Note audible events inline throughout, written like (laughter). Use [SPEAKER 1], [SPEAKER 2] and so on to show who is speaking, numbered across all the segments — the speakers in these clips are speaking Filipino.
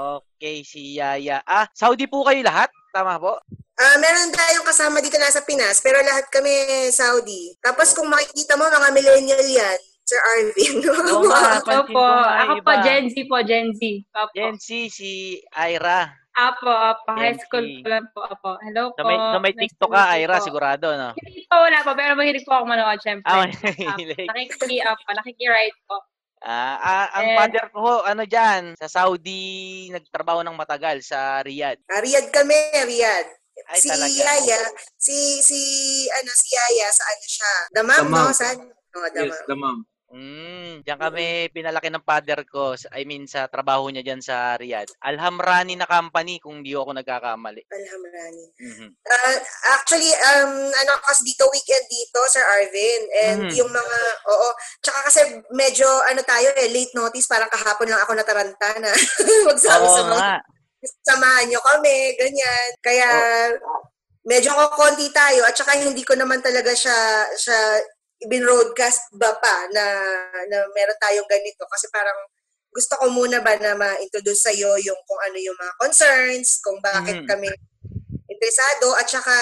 [SPEAKER 1] Okay, si Yaya. Ah, Saudi po kayo lahat? Tama po?
[SPEAKER 2] Ah, meron tayong kasama dito nasa Pinas, pero lahat kami Saudi. Tapos kung makikita mo, mga millennial yan, Sir Arvin.
[SPEAKER 1] Oo (laughs)
[SPEAKER 3] Opo, ako
[SPEAKER 1] iba.
[SPEAKER 3] po, Gen Z po, Gen Z. Opo.
[SPEAKER 1] Gen Z, si Ira.
[SPEAKER 3] Apo, apo, high school po lang po, apo. Hello po.
[SPEAKER 1] may, sa may TikTok
[SPEAKER 3] to
[SPEAKER 1] ka, Ira,
[SPEAKER 3] po.
[SPEAKER 1] sigurado, no?
[SPEAKER 3] Hindi po, wala po, pero mahilig po ako manood, syempre.
[SPEAKER 1] Ah,
[SPEAKER 3] Apo.
[SPEAKER 1] mahilig.
[SPEAKER 3] Nakiki-up po, nakiki-write po.
[SPEAKER 1] Ah, ah, ang father ko, ho, ano dyan, sa Saudi, nagtrabaho ng matagal, sa Riyadh.
[SPEAKER 2] Ah, Riyadh kami, Riyadh.
[SPEAKER 1] Ay,
[SPEAKER 2] si
[SPEAKER 1] talaga.
[SPEAKER 2] Yaya, si, si, ano, si Yaya, sa ano siya? Damam,
[SPEAKER 4] Damam.
[SPEAKER 2] no? Saan? Oo,
[SPEAKER 4] Yes,
[SPEAKER 2] Damam.
[SPEAKER 1] Mm, diyan kami pinalaki ng father ko, I mean, sa trabaho niya dyan sa Riyadh. Alhamrani na company, kung di ako nagkakamali.
[SPEAKER 2] Alhamdulillah.
[SPEAKER 1] Mhm.
[SPEAKER 2] Ah, actually, um, ano kasi dito, weekend dito, Sir Arvin. And
[SPEAKER 1] Mhm.
[SPEAKER 2] yung mga, oo. Tsaka kasi medyo, ano tayo eh, late notice. Parang kahapon lang ako nataranta na (laughs) magsama
[SPEAKER 1] Oo
[SPEAKER 2] sa mga samahan nyo kami, ganyan. Kaya, medyo konti tayo at saka hindi ko naman talaga siya, siya ibin-broadcast ba pa na, na meron tayong ganito kasi parang gusto ko muna ba na ma-introduce sa'yo yung kung ano yung mga concerns, kung bakit
[SPEAKER 1] Mhm.
[SPEAKER 2] kami interesado at saka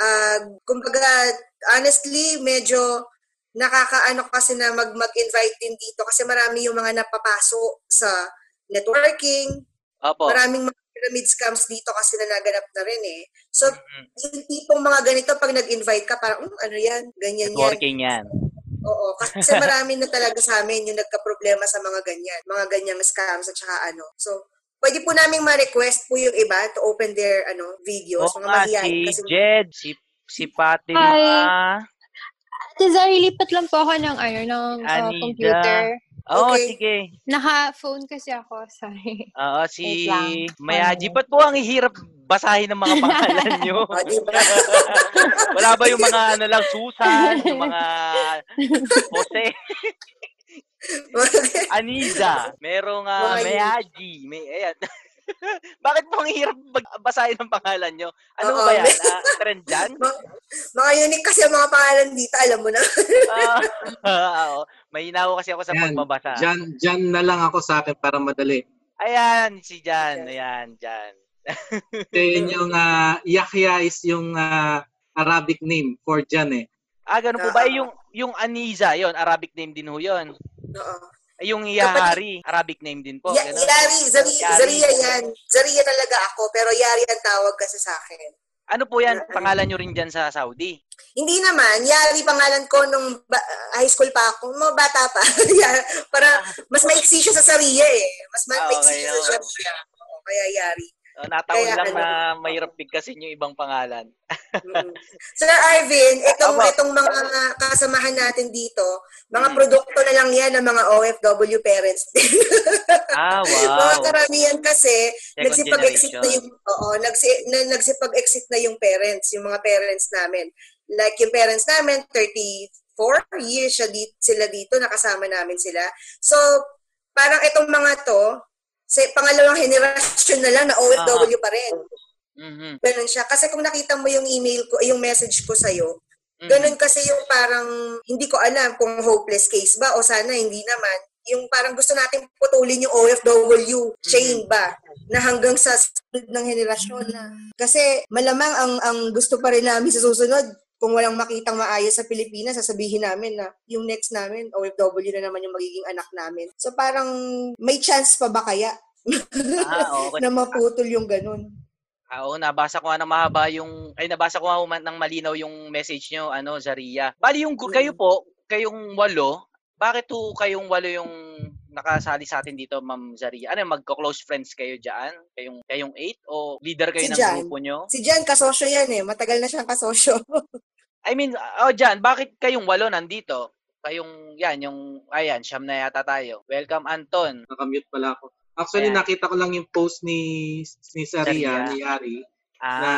[SPEAKER 2] ah, kumbaga honestly medyo nakakaano kasi na mag mag-invite din dito kasi marami yung mga napapasok sa networking,
[SPEAKER 1] Opo.
[SPEAKER 2] Maraming mga pyramid scams dito kasi na naganap na rin eh. So,
[SPEAKER 1] Mhm.
[SPEAKER 2] yung tipong mga ganito, pag nag-invite ka, parang, "Hmm, ano yan? Ganyan yan.
[SPEAKER 1] Networking yan.
[SPEAKER 2] Oo. Kasi marami na talaga sa amin yung nagka-problema sa mga ganyan. Mga ganyang scams at saka ano. So, pwede po naming ma-request po yung iba to open their ano videos.
[SPEAKER 1] Oo
[SPEAKER 2] mga
[SPEAKER 1] nga,
[SPEAKER 2] mahihayin.
[SPEAKER 1] si
[SPEAKER 2] Kasi,
[SPEAKER 1] Jed, si, si Fatima,
[SPEAKER 5] Hi. Desiree, lipat lang po ako ng, ano, ng uh, computer.
[SPEAKER 1] Oo,
[SPEAKER 2] Okay.
[SPEAKER 1] sige.
[SPEAKER 5] Naka-phone kasi ako, (laughs) sorry.
[SPEAKER 1] Oo, si. Mayaji. Ba't po ang hirap basahin ng mga pangalan nyo? (laughs)
[SPEAKER 2] oh? (laughs)
[SPEAKER 1] Wala ba yung mga ano lang, Susan, yung mga Jose, Anida, merong uh,
[SPEAKER 2] Mga
[SPEAKER 1] Mayaji, may, ayan. (laughs) Bakit po ang hirap basahin ng pangalan nyo? Ano
[SPEAKER 2] Oo,
[SPEAKER 1] ba yan?
[SPEAKER 2] may-
[SPEAKER 1] Ah, trend dyan? (laughs)
[SPEAKER 2] mga, mga unique kasi ang mga pangalan dito, alam mo na. (laughs)
[SPEAKER 1] Ah, oo. Mahina ko kasi ako sa
[SPEAKER 4] Yan.
[SPEAKER 1] pagbabasa.
[SPEAKER 4] Diyan, diyan na lang ako sa akin para madali.
[SPEAKER 1] Ayan, si Jan. Ayan, Jan.
[SPEAKER 4] Yun yung uh, Yahya is yung ah, Arabic name for Jan eh.
[SPEAKER 1] Ah, ganun po ba?
[SPEAKER 2] Ah.
[SPEAKER 1] Yung, yung Aniza, yon Arabic name din ho yun.
[SPEAKER 2] Oo.
[SPEAKER 1] Ay, Yung Yahari, Arabic name din po.
[SPEAKER 2] Ya-
[SPEAKER 1] ganun.
[SPEAKER 2] Yari, Zari,
[SPEAKER 1] Yari.
[SPEAKER 2] Zaria yan. Zaria talaga ako, pero Yari ang tawag kasi sa akin.
[SPEAKER 1] Ano po yan? Pangalan nyo rin dyan sa Saudi?
[SPEAKER 2] Hindi naman. Yari pangalan ko nung ba- high school pa ako. Mga bata pa. (laughs) Para mas maiksi siya sa Saria eh. Mas ma-
[SPEAKER 1] Ah,
[SPEAKER 2] maiksi
[SPEAKER 1] okay,
[SPEAKER 2] siya sa
[SPEAKER 1] oo.
[SPEAKER 2] Saria. Oo, kaya Yari.
[SPEAKER 1] Nataon
[SPEAKER 2] Kaya
[SPEAKER 1] lang
[SPEAKER 2] ano-
[SPEAKER 1] na mahirap bigkasin yung ibang pangalan.
[SPEAKER 2] Mm. Sir Arvin, itong,
[SPEAKER 1] Aba.
[SPEAKER 2] itong mga kasamahan natin dito, mga
[SPEAKER 1] Mm.
[SPEAKER 2] produkto na lang yan ng mga OFW parents.
[SPEAKER 1] Ah, (laughs)
[SPEAKER 2] Mga
[SPEAKER 1] wow.
[SPEAKER 2] karamihan kasi,
[SPEAKER 1] Second
[SPEAKER 2] nagsipag-exit na
[SPEAKER 1] generation.
[SPEAKER 2] yung, oo, nagsi, na, nagsipag-exit na yung parents, yung mga parents namin. Like yung parents namin, 34 years siya dito, sila dito, nakasama namin sila. So, parang itong mga to, sa pangalawang henerasyon na lang na OFW pa rin.
[SPEAKER 1] Mhm.
[SPEAKER 2] Ganun siya. Kasi kung nakita mo yung email ko, yung message ko sa'yo,
[SPEAKER 1] Mhm.
[SPEAKER 2] ganun kasi yung parang, hindi ko alam kung hopeless case ba o sana hindi naman. Yung parang gusto natin putulin yung OFW chain ba na hanggang sa sunod ng henerasyon na. Kasi malamang ang ang gusto pa rin namin sa susunod kung walang makitang maayos sa Pilipinas, sasabihin namin na yung next namin, OFW na naman yung magiging anak namin. So parang may chance pa ba kaya
[SPEAKER 1] Ah, okay. (laughs)
[SPEAKER 2] na maputol yung ganun?
[SPEAKER 1] Ah, Oo, nabasa ko nga ng mahaba yung, ay nabasa ko nga ng malinaw yung message nyo, ano, Zaria. Bali yung, kayo po, kayong walo, bakit po kayong walo yung nakasali sa atin dito, Ma'am Zaria? Ano, magko-close friends kayo dyan? Kayong, kayong eight? O leader kayo
[SPEAKER 2] Si
[SPEAKER 1] ng
[SPEAKER 2] Jan.
[SPEAKER 1] grupo nyo?
[SPEAKER 2] Si Jan, kasosyo yan eh. Matagal na siyang kasosyo. (laughs)
[SPEAKER 1] I mean, oh, Jan, bakit kayong walo nandito? Kayong, yan, yung, ayan, siyam na yata tayo. Welcome, Anton.
[SPEAKER 4] Nakamute pala ako. Actually,
[SPEAKER 1] Ayan.
[SPEAKER 4] nakita ko lang yung post ni ni
[SPEAKER 1] Saria.
[SPEAKER 4] Saria, ni Yari,
[SPEAKER 1] Ah,
[SPEAKER 4] na,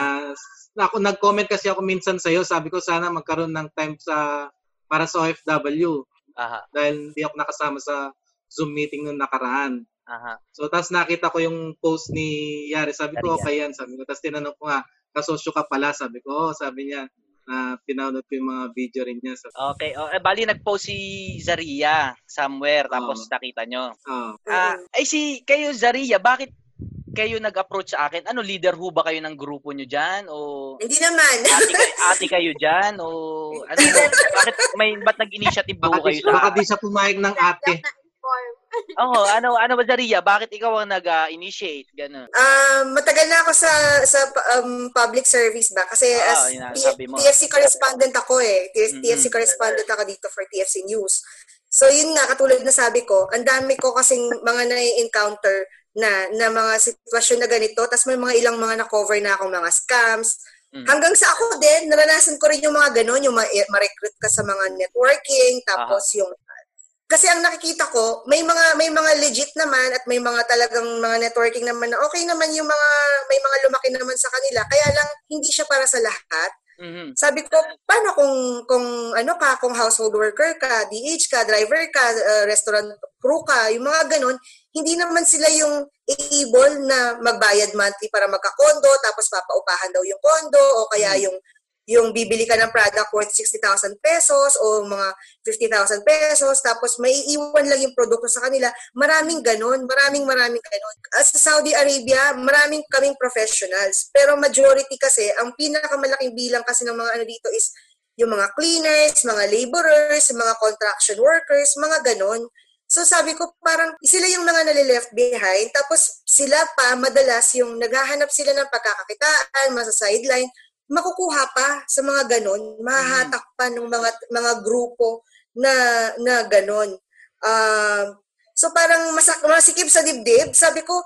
[SPEAKER 4] na ako nag-comment kasi ako minsan sa iyo, sabi ko sana magkaroon ng time sa para sa OFW
[SPEAKER 1] aha,
[SPEAKER 4] dahil hindi ako nakasama sa Zoom meeting nung nakaraan.
[SPEAKER 1] aha.
[SPEAKER 4] So, tapos nakita ko yung post ni Yari. Sabi ko,
[SPEAKER 1] Saria.
[SPEAKER 4] okay yan. Sabi ko, tapos tinanong ko nga, kasosyo ka pala. Sabi ko, oh, sabi niya, na pinanood ko yung mga video rin niya. Sabi,
[SPEAKER 1] Okay. Oh, eh, bali nag-post si Zaria somewhere tapos
[SPEAKER 4] Oo.
[SPEAKER 1] nakita nyo.
[SPEAKER 4] oh,
[SPEAKER 1] Ah, ay si kayo Zaria, bakit kayo nag-approach sa akin? Ano leader ho ba kayo ng grupo nyo diyan o
[SPEAKER 2] Hindi naman.
[SPEAKER 1] ate kayo, ate kayo diyan o ano (laughs) bakit may ba't nag-initiative
[SPEAKER 4] baka,
[SPEAKER 1] kayo sa
[SPEAKER 4] baka di siya pumayag ng ate.
[SPEAKER 1] Oo, ano ano ba Zaria? Bakit ikaw ang nag-initiate ganun?
[SPEAKER 2] Um, matagal na ako sa sa um, public service ba? Kasi
[SPEAKER 1] Ah,
[SPEAKER 2] as
[SPEAKER 1] mo.
[SPEAKER 2] TFC correspondent ako eh. T-
[SPEAKER 1] Mhm.
[SPEAKER 2] TFC correspondent ako dito for TFC News. So yun nga, katulad na sabi ko, ang dami ko kasing mga na-encounter na, na mga sitwasyon na ganito. Tapos may mga ilang mga na-cover na akong mga scams.
[SPEAKER 1] Mm.
[SPEAKER 2] Hanggang sa ako din, naranasan ko rin yung mga ganon, yung ma- ma-recruit ka sa mga networking, tapos yung kasi ang nakikita ko, may mga may mga legit naman at may mga talagang mga networking naman na okay naman yung mga may mga lumaki naman sa kanila. Kaya lang hindi siya para sa lahat.
[SPEAKER 1] Mhm.
[SPEAKER 2] Sabi ko, paano kung kung ano ka, kung household worker ka, DH ka, driver ka, uh, restaurant crew ka, yung mga ganon, hindi naman sila yung able na magbayad monthly para magka-condo, tapos papaupahan daw yung condo, o kaya yung yung bibili ka ng product worth 60,000 pesos o mga 50,000 pesos, tapos may iwan lang yung produkto sa kanila. Maraming ganon, maraming maraming ganon. As sa Saudi Arabia, maraming kaming professionals. Pero majority kasi, ang pinakamalaking bilang kasi ng mga ano dito is yung mga cleaners, mga laborers, mga construction workers, mga ganon. So sabi ko parang sila yung mga nalileft behind tapos sila pa madalas yung naghahanap sila ng pagkakakitaan, masa sideline, makukuha pa sa mga ganon, mahahatak pa ng mga mga grupo na na ganon. Um, so parang masak masikip sa dibdib, sabi ko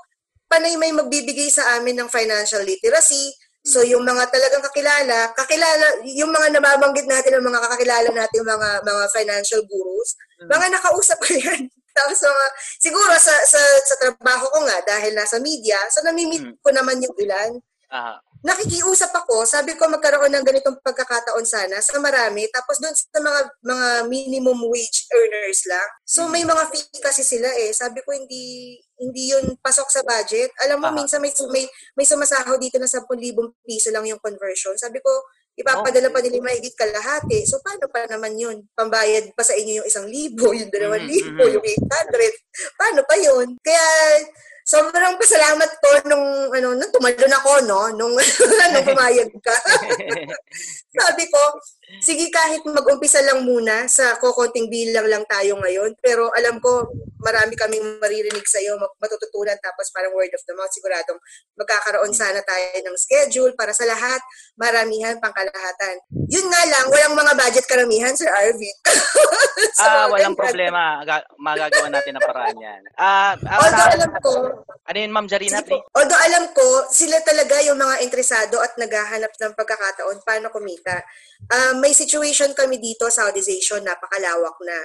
[SPEAKER 2] panay may magbibigay sa amin ng financial literacy. So yung mga talagang kakilala, kakilala yung mga nababanggit natin ng mga kakilala natin mga mga financial gurus, mga nakausap ko yan. (laughs) Tapos mga, siguro sa, sa sa trabaho ko nga dahil nasa media, so nami-meet
[SPEAKER 1] Mm.
[SPEAKER 2] ko naman yung ilan
[SPEAKER 1] Aha.
[SPEAKER 2] Nakikiusap ako, sabi ko magkaroon ng ganitong pagkakataon sana sa marami, tapos doon sa mga mga minimum wage earners lang. So may mga fee kasi sila eh. Sabi ko hindi hindi yun pasok sa budget. Alam mo
[SPEAKER 1] Aha.
[SPEAKER 2] minsan may may may sumasahod dito na 10,000 piso lang yung conversion. Sabi ko ipapadala pa nila mahigit kalahati. So paano pa naman yun? Pambayad pa sa inyo yung isang libo, yung dalawang
[SPEAKER 1] Mhm,
[SPEAKER 2] libo, yung 800. Paano pa yun? Kaya sobrang pasalamat ko nung ano nung tumalon ako no nung (laughs) nung pumayag ka. (laughs) Sabi ko, sige kahit mag-umpisa lang muna sa kokonting bilang lang tayo ngayon, pero alam ko marami kaming maririnig sa iyo, matututunan tapos parang word of the mouth siguradong magkakaroon sana tayo ng schedule para sa lahat, maramihan pangkalahatan. Yun nga lang, walang mga budget karamihan, Sir Arvin. (laughs)
[SPEAKER 1] Ah, walang problema. Ga- magagawa natin ang paraan yan. Ah, ah,
[SPEAKER 2] Although alam ko,
[SPEAKER 1] ano yun, Ma'am Zarina?
[SPEAKER 2] Sige po. Although alam ko, sila talaga yung mga interesado at naghahanap ng pagkakataon paano kumita. Ah, may situation kami dito, Saudization, napakalawak na.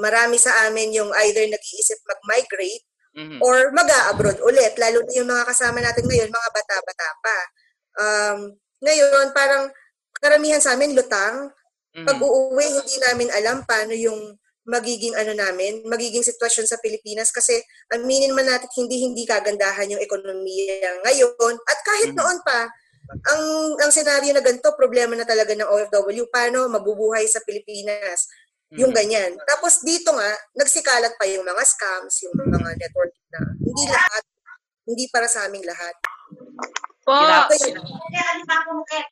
[SPEAKER 2] Marami sa amin yung either nag-iisip mag-migrate
[SPEAKER 1] Mhm.
[SPEAKER 2] or mag-abroad ulit. Lalo na yung mga kasama natin ngayon, mga bata-bata pa. Um, ngayon, parang karamihan sa amin lutang.
[SPEAKER 1] Mhm.
[SPEAKER 2] Pag uuwi, hindi namin alam paano yung magiging ano namin, magiging sitwasyon sa Pilipinas kasi aminin man natin hindi hindi kagandahan yung ekonomiya ngayon at kahit
[SPEAKER 1] Mhm.
[SPEAKER 2] noon pa ang ang senaryo na ganito problema na talaga ng OFW paano mabubuhay sa Pilipinas yung
[SPEAKER 1] Mhm.
[SPEAKER 2] ganyan. Tapos dito nga nagsikalat pa yung mga scams, yung mga network na hindi lahat hindi para sa aming lahat.
[SPEAKER 3] Po,
[SPEAKER 2] Kaya,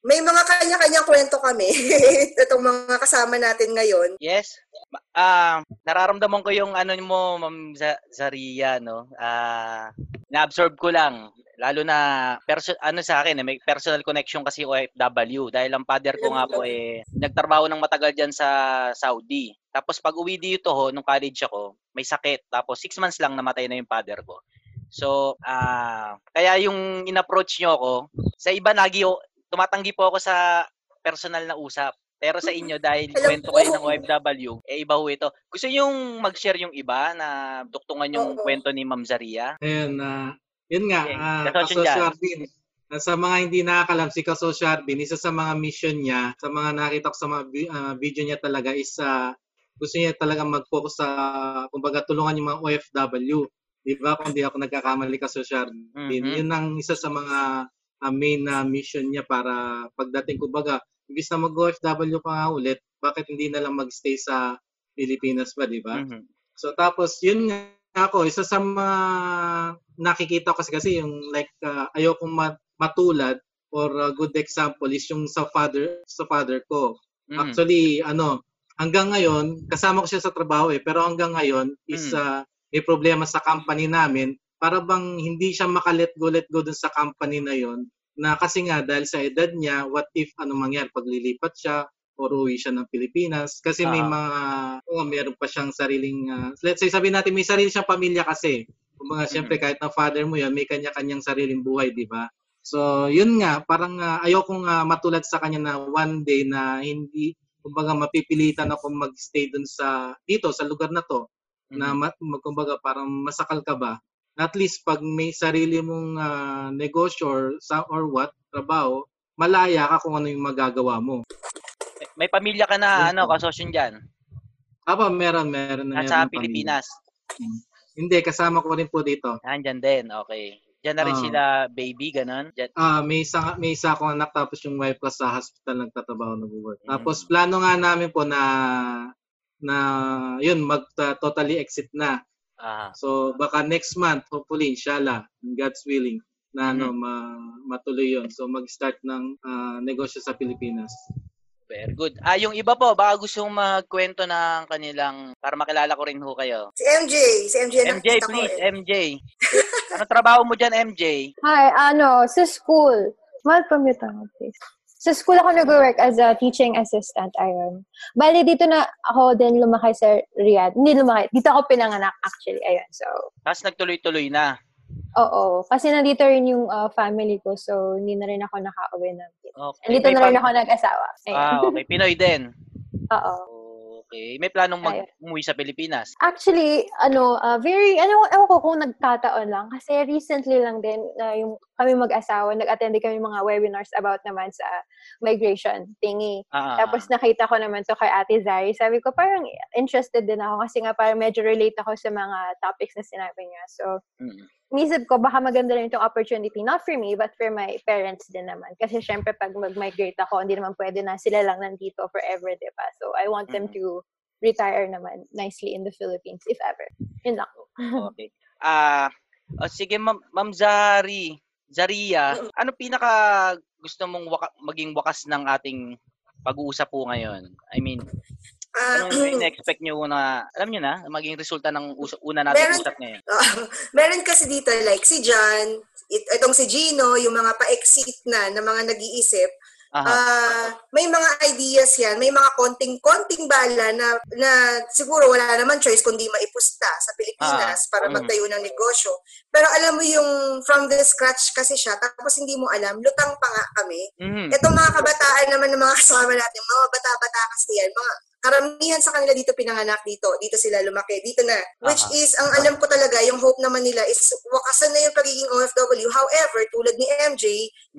[SPEAKER 2] may mga kanya-kanyang kwento kami. (laughs) Itong mga kasama natin ngayon.
[SPEAKER 1] Yes. Ah, nararamdaman ko yung ano mo, Ma'am Za- Zaria, no? Ah, na-absorb ko lang lalo na perso- ano sa akin, eh, may personal connection kasi OFW dahil ang father ko nga po (laughs) eh nagtrabaho ng matagal diyan sa Saudi. Tapos pag uwi dito ho nung college ako, may sakit. Tapos six months lang namatay na yung father ko. So, ah, kaya yung in-approach nyo ako, sa iba nagi tumatanggi po ako sa personal na usap. Pero sa inyo, (laughs) dahil kwento
[SPEAKER 2] ko.
[SPEAKER 1] kayo ng OFW, eh iba ho ito. Gusto yung mag-share yung iba na duktungan yung
[SPEAKER 2] Oo.
[SPEAKER 1] kwento ni Ma'am Zaria?
[SPEAKER 4] Ayun, ah, yun nga,
[SPEAKER 1] Okay,
[SPEAKER 4] uh, Kaso. Sharbin, sa mga hindi nakakalam, si Kaso Sharbin, isa sa mga mission niya, sa mga nakita ko sa mga ah, video niya talaga is ah, gusto niya talaga mag-focus sa, kumbaga, tulungan yung mga OFW. Di ba? Kung di ako nagkakamali, Kaso Sharbin.
[SPEAKER 1] Mhm.
[SPEAKER 4] Yun ang isa sa mga ah, main na mission niya para pagdating, kumbaga, imbis na mag-OFW ka nga ulit, bakit hindi na lang mag-stay sa Pilipinas ba, di ba?
[SPEAKER 1] Mhm.
[SPEAKER 4] So tapos yun nga ako, isa sa mga nakikita ko kasi kasi yung like uh, ayokong ma- matulad or a good example is yung sa father sa father ko.
[SPEAKER 1] Mhm.
[SPEAKER 4] Actually ano, hanggang ngayon kasama ko siya sa trabaho eh, pero hanggang ngayon is
[SPEAKER 1] Mm.
[SPEAKER 4] uh, may problema sa company namin para bang hindi siya makalet go let go dun sa company na yon na kasi nga dahil sa edad niya, what if ano mangyari pag lilipat siya or uwi siya ng Pilipinas. Kasi may
[SPEAKER 1] Ah.
[SPEAKER 4] mga oh, meron pa siyang sariling ah, let's say sabi natin may sarili siyang pamilya kasi. Kumbaga
[SPEAKER 1] Mhm.
[SPEAKER 4] syempre kahit na father mo yan may kanya-kanyang sariling buhay di ba? So yun nga parang uh, ayokong ah, matulad sa kanya na one day na hindi kumbaga mapipilitan ako magstay dun sa dito sa lugar na to na ma- kumbaga parang masakal ka ba? At least pag may sarili mong ah, negosyo or, sa, or what trabaho malaya ka kung ano yung magagawa mo
[SPEAKER 1] May pamilya ka na, ano, kasosyo dyan?
[SPEAKER 4] Aba, meron, meron. meron ng
[SPEAKER 1] Pilipinas.
[SPEAKER 4] pamilya. Hindi, kasama ko rin po dito.
[SPEAKER 1] Nandyan din, okay. Diyan na rin
[SPEAKER 4] Ah.
[SPEAKER 1] sila baby, ganun?
[SPEAKER 4] Ah, may isa may isa akong anak tapos yung wife ko sa hospital nagtatrabaho nag-work.
[SPEAKER 1] Mm.
[SPEAKER 4] Tapos plano nga namin po na na yun mag uh, totally exit na.
[SPEAKER 1] ah,
[SPEAKER 4] So baka next month hopefully inshallah in God's willing na ano ma- matuloy yun. So mag-start ng ah, negosyo sa Pilipinas.
[SPEAKER 1] Very good. Ah, yung iba po, baka gusto mong magkwento ng kanilang, para makilala ko rin ho kayo.
[SPEAKER 2] Si MJ, si MJ,
[SPEAKER 1] MJ,
[SPEAKER 2] ko
[SPEAKER 1] please,
[SPEAKER 2] eh.
[SPEAKER 1] MJ. Ano trabaho mo dyan, MJ?
[SPEAKER 5] Hi, ano, sa school. Welcome you tayo, please. Sa school ako nag-work as a teaching assistant, ayun. Bali, dito na ako din lumaki sa Riyadh. Hindi lumaki. Dito ako pinanganak, actually. Ayun, so,
[SPEAKER 1] Tapos nagtuloy-tuloy na.
[SPEAKER 5] Oo. Kasi nandito rin yung uh, family ko, so hindi na rin ako nakauwi ng
[SPEAKER 1] Okay.
[SPEAKER 5] Nandito
[SPEAKER 1] May
[SPEAKER 5] na rin ako nag-asawa. Ayun.
[SPEAKER 1] Ah, okay. Pinoy din. (laughs)
[SPEAKER 5] Oo.
[SPEAKER 1] Okay. May planong mag
[SPEAKER 5] Ayun.
[SPEAKER 1] umuwi sa Pilipinas.
[SPEAKER 5] Actually, ano, uh, very, ano, ewan ko kung nagkataon lang. Kasi recently lang din, na yung kami mag-asawa, nag-attend kami mga webinars about naman sa migration thingy.
[SPEAKER 1] Ah,
[SPEAKER 5] Tapos nakita ko naman to kay Ate Zari. Sabi ko, parang interested din ako kasi nga parang medyo relate ako sa mga topics na sinabi niya. So,
[SPEAKER 1] mm.
[SPEAKER 5] Inisip ko, baka maganda rin itong opportunity, not for me, but for my parents din naman. Kasi syempre, pag mag-migrate ako, hindi naman pwede na sila lang nandito forever, di ba? So, I want them to retire naman nicely in the Philippines, if ever. Yun lang.
[SPEAKER 1] Okay. Ah, oh, sige Ma'am Ma'am Zari, Zaria, ano pinaka gusto mong waka- maging wakas ng ating pag-uusap po ngayon? I mean,
[SPEAKER 2] Ah,
[SPEAKER 1] anong (clears throat) yung expect nyo na, alam nyo na, maging resulta ng us- una nating
[SPEAKER 2] Meron-
[SPEAKER 1] usap ngayon? (laughs)
[SPEAKER 2] meron kasi dito like si John, it, itong si Gino, yung mga pa-exit na na mga nag-iisip,
[SPEAKER 1] Aha.
[SPEAKER 2] ah may mga ideas yan, may mga konting-konting bala na, na siguro wala naman choice kundi maipusta sa Pilipinas
[SPEAKER 1] Ah,
[SPEAKER 2] para
[SPEAKER 1] mm.
[SPEAKER 2] magtayo ng negosyo. Pero alam mo yung from the scratch kasi siya, tapos hindi mo alam, lutang pa nga kami.
[SPEAKER 1] Mhm.
[SPEAKER 2] Itong mga kabataan naman ng mga kasama natin, mga bata-bata kasi yan, mga karamihan sa kanila dito pinanganak dito, dito sila lumaki, dito na. Which
[SPEAKER 1] Aha.
[SPEAKER 2] is, ang alam ko talaga, yung hope naman nila is wakasan na yung pagiging OFW. However, tulad ni MJ,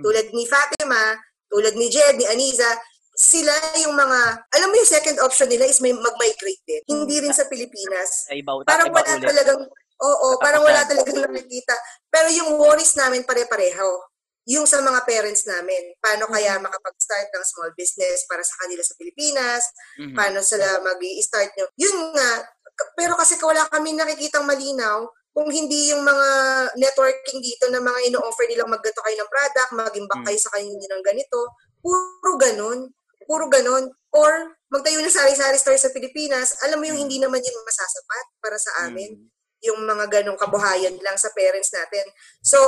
[SPEAKER 2] tulad ni Fatima, tulad ni Jed, ni Aniza, sila yung mga, alam mo yung second option nila is may mag-migrate din. Hindi rin sa Pilipinas.
[SPEAKER 1] Iba,
[SPEAKER 2] Parang
[SPEAKER 1] iba
[SPEAKER 2] wala
[SPEAKER 1] ulit.
[SPEAKER 2] talagang, oo,
[SPEAKER 1] Katapusan.
[SPEAKER 2] parang wala talagang nakikita. Pero yung worries namin pare-pareho. Yung sa mga parents namin, paano kaya makapag-start ng small business para sa kanila sa Pilipinas,
[SPEAKER 1] Mhm.
[SPEAKER 2] paano sila mag start nyo. Yun nga, pero kasi wala kami nakikitang malinaw kung hindi yung mga networking dito na mga ino-offer nilang maggato kayo ng product, mag-imbak
[SPEAKER 1] Mm.
[SPEAKER 2] kayo sa kanila ng ganito, puro ganun. Puro ganun. Or magtayo ng sari-sari store sa Pilipinas, alam mo yung
[SPEAKER 1] Mm.
[SPEAKER 2] hindi naman yun masasapat para sa amin.
[SPEAKER 1] Mhm.
[SPEAKER 2] Yung mga ganong kabuhayan lang sa parents natin. So,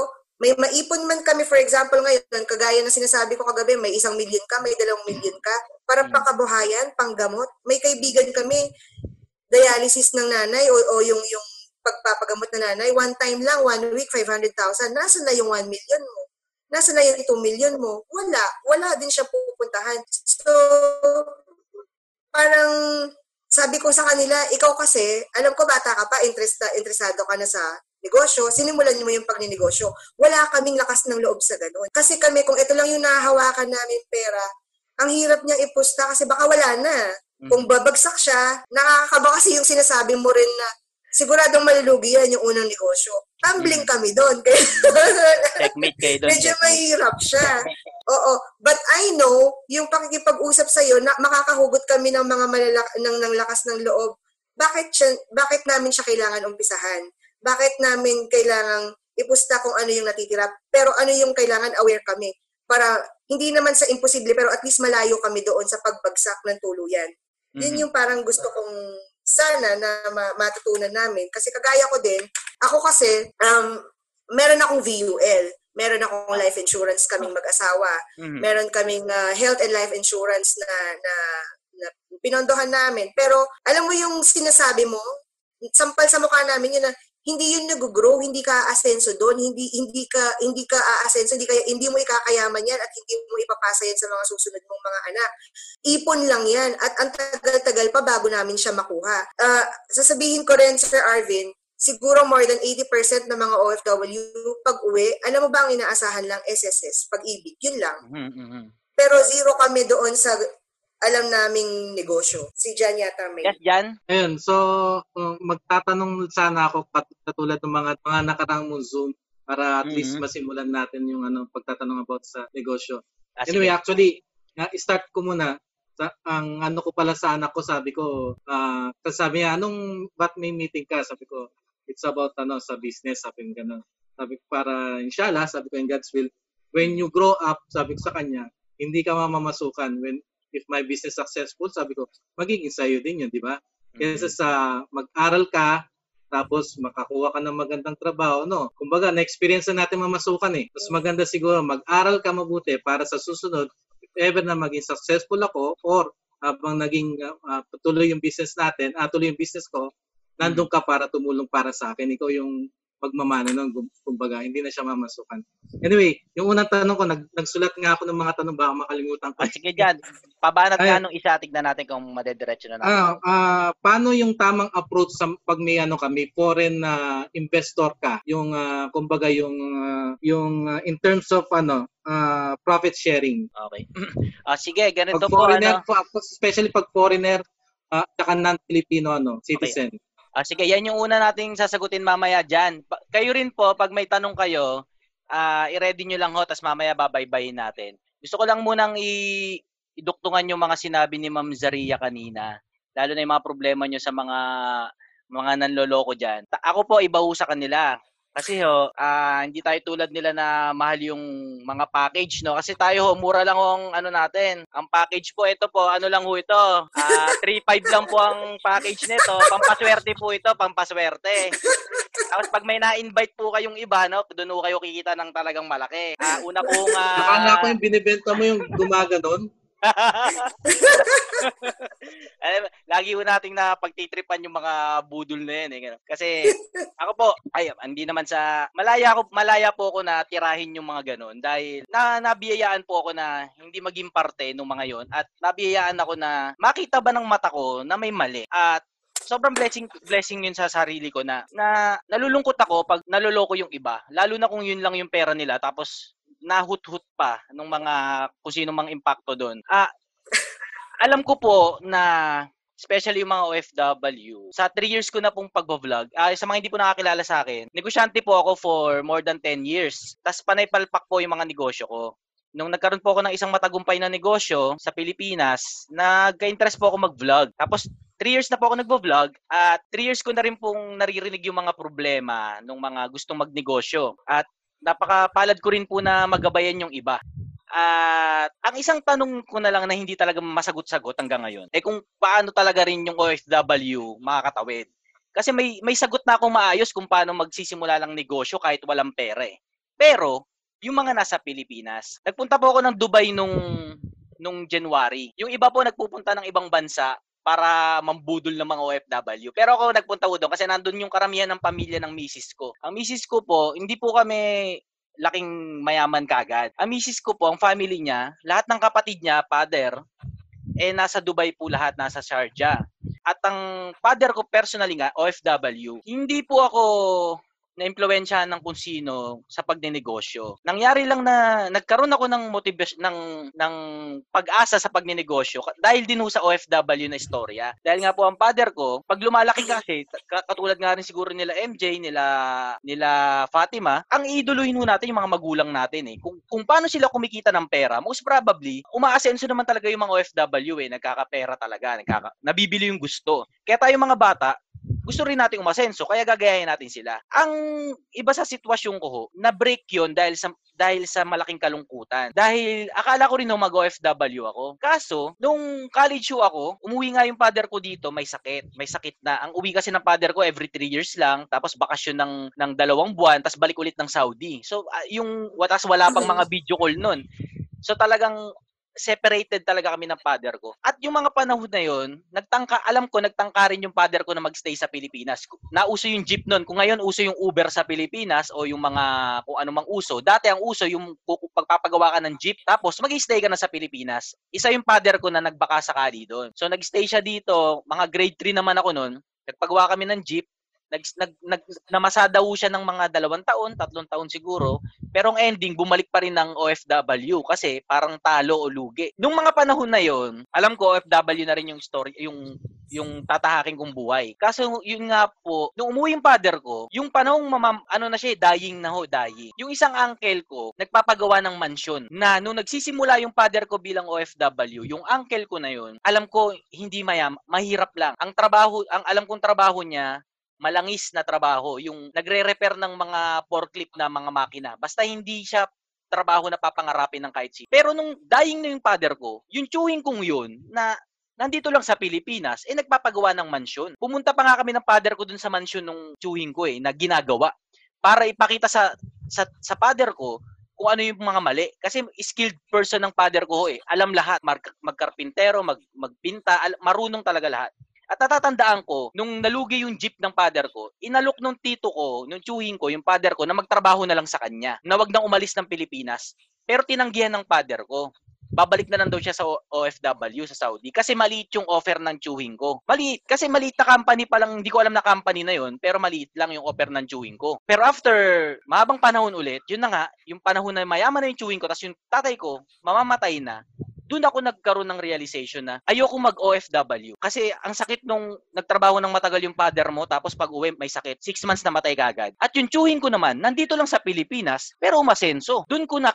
[SPEAKER 2] may maipon man kami, for example, ngayon, kagaya na sinasabi ko kagabi, may isang million ka, may dalawang million ka, para
[SPEAKER 1] Mm.
[SPEAKER 2] pangkabuhayan, panggamot. May kaibigan kami, dialysis ng nanay o, o yung, yung pagpapagamot na nanay, one time lang, one week, 500,000. Nasaan na yung 1 million mo? Nasaan na yung 2 million mo? Wala. Wala din siya pupuntahan. So, parang sabi ko sa kanila, ikaw kasi, alam ko bata ka pa, interesta, interesado ka na sa negosyo, sinimulan mo yung pagninegosyo. Wala kaming lakas ng loob sa ganun. Kasi kami, kung ito lang yung nahahawakan namin pera, ang hirap niya ipusta kasi baka wala na. Kung babagsak siya, nakakaba kasi yung sinasabi mo rin na siguradong malulugi yan yung unang negosyo. Tumbling kami doon. Kaya (laughs)
[SPEAKER 1] Checkmate kayo doon.
[SPEAKER 2] medyo mahirap siya. Oo. But I know, yung pakikipag-usap sa'yo, na makakahugot kami ng mga malalak ng, ng lakas ng loob. Bakit, siya, bakit namin siya kailangan umpisahan? Bakit namin kailangang ipusta kung ano yung natitira? Pero ano yung kailangan aware kami? Para hindi naman sa imposible, pero at least malayo kami doon sa pagbagsak ng tuluyan. Yun
[SPEAKER 1] Mhm.
[SPEAKER 2] yung parang gusto kong sana na ma- matutunan namin. Kasi kagaya ko din, ako kasi, um, meron akong VUL. Meron akong life insurance kaming mag-asawa.
[SPEAKER 1] Mhm.
[SPEAKER 2] Meron kaming uh, health and life insurance na, na, na pinondohan namin. Pero alam mo yung sinasabi mo, sampal sa mukha namin yun na hindi yun nag-grow, hindi ka asenso doon, hindi hindi ka hindi ka aasenso, hindi ka hindi mo ikakayaman yan at hindi mo ipapasa yan sa mga susunod mong mga anak. Ipon lang yan at ang tagal-tagal pa bago namin siya makuha. Ah, sasabihin ko rin Sir Arvin, siguro more than 80% ng mga OFW pag uwi, alam mo ba ang inaasahan lang SSS, pag-ibig, yun lang.
[SPEAKER 1] Mhm, mhm.
[SPEAKER 2] Pero zero kami doon sa alam naming negosyo. Si Jan yata may.
[SPEAKER 1] Yes, Jan?
[SPEAKER 4] Ayun, so uh, magtatanong sana ako kat- katulad ng mga mga nakarang mong Zoom para at least
[SPEAKER 1] Mhm.
[SPEAKER 4] masimulan natin yung ano pagtatanong about sa negosyo.
[SPEAKER 1] Ah,
[SPEAKER 4] Anyway,
[SPEAKER 1] sige.
[SPEAKER 4] actually, nga start ko muna sa ang ano ko pala sa anak ko, sabi ko, ah kasi sabi niya, anong ba't may meeting ka? Sabi ko, it's about ano sa business, sabi ko ganun. Sabi ko para inshallah, sabi ko in God's will, when you grow up, sabi ko sa kanya, hindi ka mamamasukan when if my business successful, sabi ko, magiging sa'yo din yun, di ba? Kaysa sa mag-aral ka, tapos makakuha ka ng magandang trabaho, no? Kumbaga, na-experience na natin mamasukan eh. Mas maganda siguro, mag-aral ka mabuti para sa susunod, if ever na maging successful ako, or habang naging uh, uh, tuloy yung business natin, ah, tuloy yung business ko, nandun ka para tumulong para sa akin. Ikaw yung pagmamana nun, kum- kumbaga, hindi na siya mamasukan. Anyway, yung unang tanong ko, nag, nagsulat nga ako ng mga tanong, baka makalimutan ko.
[SPEAKER 1] Ah, sige, Jan. Pabanat
[SPEAKER 4] Ay.
[SPEAKER 1] nga nung isa, tignan natin kung madediretso na natin.
[SPEAKER 4] Ah, ah, paano yung tamang approach sa pag may ano ka, may foreign na investor ka, yung ah, kumbaga yung ah, yung ah, in terms of ano, ah, profit sharing.
[SPEAKER 1] Okay. (clears throat) ah, sige, ganito
[SPEAKER 4] Pag
[SPEAKER 1] po.
[SPEAKER 4] foreigner,
[SPEAKER 1] Ano,
[SPEAKER 4] especially pag foreigner at saka non-Filipino ano, citizen.
[SPEAKER 1] Ah, sige, yan yung una nating sasagutin mamaya dyan. Pa- kayo rin po, pag may tanong kayo, ah, i-ready nyo lang ho, tas mamaya babaybayin natin. Gusto ko lang munang i- iduktungan yung mga sinabi ni Ma'am Zaria kanina. Lalo na yung mga problema nyo sa mga mga nanloloko dyan. Ta- ako po, iba sa kanila. Kasi ho, ah, hindi tayo tulad nila na mahal yung mga package, no? Kasi tayo ho, mura lang ho ang ano natin. Ang package po, ito po, ano lang ho ito? Ah, (laughs) 3.5 lang po ang package nito. Pampaswerte po ito, pampaswerte. Tapos pag may na-invite po kayong iba, no, doon ho kayo kikita ng talagang malaki. Ah, una pong ah,
[SPEAKER 4] Akala ko yung binibenta mo yung gumaganon.
[SPEAKER 1] Alam, lagi ho nating na pagtitripan yung mga budol na yan eh. ganun. Kasi (laughs) ako po, ay, hindi naman sa malaya ako malaya po ako na tirahin yung mga ganun dahil na nabiyayaan po ako na hindi maging parte ng mga yon at nabiyayaan ako na makita ba ng mata ko na may mali at sobrang blessing blessing yun sa sarili ko na na nalulungkot ako pag naloloko yung iba lalo na kung yun lang yung pera nila tapos nahut-hut pa ng mga kung sino mang impacto doon. Ah, (laughs) alam ko po na especially yung mga OFW, sa 3 years ko na pong pag-vlog, ah, sa mga hindi po nakakilala sa akin, negosyante po ako for more than 10 years. Tapos panay palpak po yung mga negosyo ko. Nung nagkaroon po ako ng isang matagumpay na negosyo sa Pilipinas, nagka-interest po ako mag-vlog. Tapos 3 years na po ako nagvo-vlog at 3 years ko na rin pong naririnig yung mga problema ng mga gustong magnegosyo. At napakapalad ko rin po na magabayan yung iba. At ang isang tanong ko na lang na hindi talaga masagot-sagot hanggang ngayon, eh kung paano talaga rin yung OFW makakatawid. Kasi may may sagot na akong maayos kung paano magsisimula lang negosyo kahit walang pera eh. Pero yung mga nasa Pilipinas, nagpunta po ako ng Dubai nung nung January. Yung iba po nagpupunta ng ibang bansa para mambudol ng mga OFW. Pero ako nagpunta ko doon kasi nandun yung karamihan ng pamilya ng misis ko. Ang misis ko po, hindi po kami laking mayaman kagad. Ang misis ko po, ang family niya, lahat ng kapatid niya, father, eh nasa Dubai po lahat, nasa Sharjah. At ang father ko personally nga, OFW. Hindi po ako na-impluwensyahan ng kung sino sa pagnenegosyo. Nangyari lang na nagkaroon ako ng motivation ng ng pag-asa sa pagnenegosyo dahil din sa OFW na istorya. Dahil nga po ang father ko, pag lumalaki kasi ka- katulad nga rin siguro nila MJ, nila nila Fatima, ang idoluhin ho natin yung mga magulang natin eh. Kung kung paano sila kumikita ng pera, most probably umaasenso naman talaga yung mga OFW eh, nagkakapera talaga, nagkaka nabibili yung gusto. Kaya tayo mga bata, gusto rin nating umasenso, kaya gagayahin natin sila. Ang iba sa sitwasyon ko ho, na-break yun dahil sa dahil sa malaking kalungkutan. Dahil akala ko rin nung mag-OFW ako. Kaso, nung college ho ako, umuwi nga yung father ko dito, may sakit. May sakit na. Ang uwi kasi ng father ko every 3 years lang, tapos bakasyon ng, ng dalawang buwan, tapos balik ulit ng Saudi. So, ah, yung watas wala pang mga video call nun. So, talagang separated talaga kami ng father ko. At yung mga panahon na yon, nagtangka, alam ko, nagtangka rin yung father ko na magstay sa Pilipinas. Nauso yung jeep noon. Kung ngayon uso yung Uber sa Pilipinas o yung mga kung ano mang uso. Dati ang uso yung pagpapagawa ka ng jeep tapos mag-stay ka na sa Pilipinas. Isa yung father ko na nagbaka sakali doon. So nag-stay siya dito, mga grade 3 naman ako noon. Nagpagawa kami ng jeep nag, nag, nag namasa daw siya ng mga dalawang taon, tatlong taon siguro. Pero ang ending, bumalik pa rin ng OFW kasi parang talo o lugi. Nung mga panahon na yon, alam ko OFW na rin yung story, yung yung tatahakin kong buhay. Kaso yun nga po, nung umuwi yung father ko, yung panahong mamam, ano na siya, eh, dying na ho, dying. Yung isang uncle ko, nagpapagawa ng mansyon na nung nagsisimula yung father ko bilang OFW, yung uncle ko na yun, alam ko hindi mayam, mahirap lang. Ang trabaho, ang alam kong trabaho niya, malangis na trabaho, yung nagre-repair ng mga forklift na mga makina. Basta hindi siya trabaho na papangarapin ng kahit sino. Pero nung dying na yung father ko, yung chewing kong yun, na nandito lang sa Pilipinas, eh nagpapagawa ng mansyon. Pumunta pa nga kami ng father ko dun sa mansyon nung chewing ko eh, na ginagawa. Para ipakita sa, sa, sa father ko kung ano yung mga mali. Kasi skilled person ng father ko eh. Alam lahat, mag, magkarpintero, mag, magpinta, al, marunong talaga lahat. At natatandaan ko, nung nalugi yung jeep ng father ko, inalok nung tito ko, nung chewing ko, yung father ko, na magtrabaho na lang sa kanya. Na wag nang umalis ng Pilipinas. Pero tinanggihan ng father ko. Babalik na lang daw siya sa OFW sa Saudi kasi maliit yung offer ng chewing ko. Maliit kasi maliit na company pa lang, hindi ko alam na company na yon, pero maliit lang yung offer ng chewing ko. Pero after mahabang panahon ulit, yun na nga, yung panahon na mayaman na yung chewing ko, tapos yung tatay ko mamamatay na, doon ako nagkaroon ng realization na ayoko mag-OFW. Kasi ang sakit nung nagtrabaho ng matagal yung father mo, tapos pag uwi may sakit, six months na matay kagad. At yung chewing ko naman, nandito lang sa Pilipinas, pero umasenso. Doon ko, na,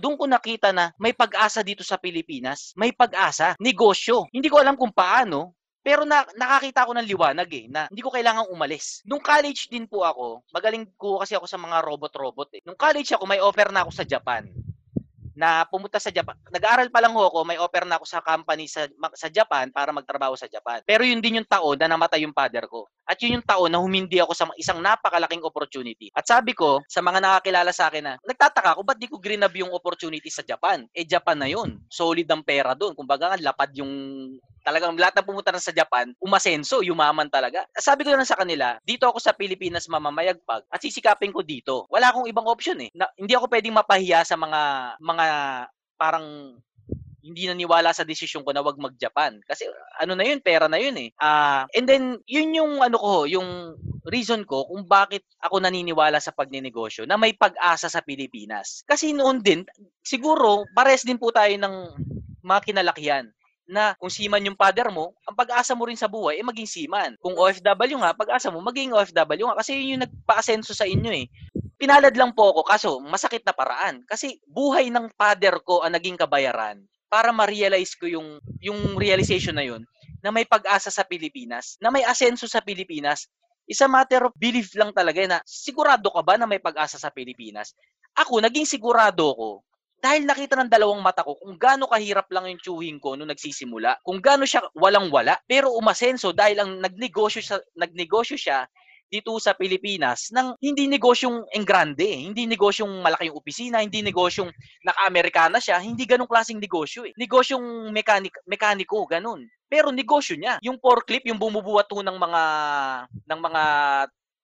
[SPEAKER 1] doon ko nakita na may pag-asa dito sa Pilipinas. May pag-asa. Negosyo. Hindi ko alam kung paano, pero na, nakakita ako ng liwanag eh, na hindi ko kailangang umalis. Nung college din po ako, magaling ko kasi ako sa mga robot-robot eh. Nung college ako, may offer na ako sa Japan na pumunta sa Japan. Nag-aaral pa lang ako, may offer na ako sa company sa sa Japan para magtrabaho sa Japan. Pero yun din yung taon na namatay yung father ko. At yun yung taon na humindi ako sa isang napakalaking opportunity. At sabi ko sa mga nakakilala sa akin na, nagtataka ako, ba't di ko grinab yung opportunity sa Japan? Eh, Japan na yun. Solid ang pera doon. Kumbaga lapad yung talagang lahat ng pumunta na sa Japan, umasenso, yumaman talaga. Sabi ko na sa kanila, dito ako sa Pilipinas mamamayagpag at sisikapin ko dito. Wala akong ibang option eh. Na, hindi ako pwedeng mapahiya sa mga mga parang hindi naniwala sa desisyon ko na wag mag-Japan. Kasi ano na yun, pera na yun eh. Ah, and then yun yung ano ko, yung reason ko kung bakit ako naniniwala sa pagninegosyo na may pag-asa sa Pilipinas. Kasi noon din, siguro pares din po tayo ng mga kinalakihan na kung seaman yung father mo, ang pag-asa mo rin sa buhay ay maging seaman. Kung OFW nga, pag-asa mo maging OFW nga kasi yun yung nagpa-asenso sa inyo eh. Pinalad lang po ako kaso masakit na paraan kasi buhay ng father ko ang naging kabayaran para ma-realize ko yung yung realization na yun na may pag-asa sa Pilipinas, na may asenso sa Pilipinas. Isa matter of belief lang talaga eh, na sigurado ka ba na may pag-asa sa Pilipinas? Ako, naging sigurado ko dahil nakita ng dalawang mata ko kung gaano kahirap lang yung chewing ko nung nagsisimula, kung gaano siya walang-wala, pero umasenso dahil ang nagnegosyo siya, nagnegosyo siya dito sa Pilipinas ng hindi negosyong engrande, hindi negosyong malaking opisina, hindi negosyong naka-Amerikana siya, hindi ganong klaseng negosyo eh. Negosyong mekanik mekaniko, ganun. Pero negosyo niya, yung forklift, yung bumubuhat ng mga ng mga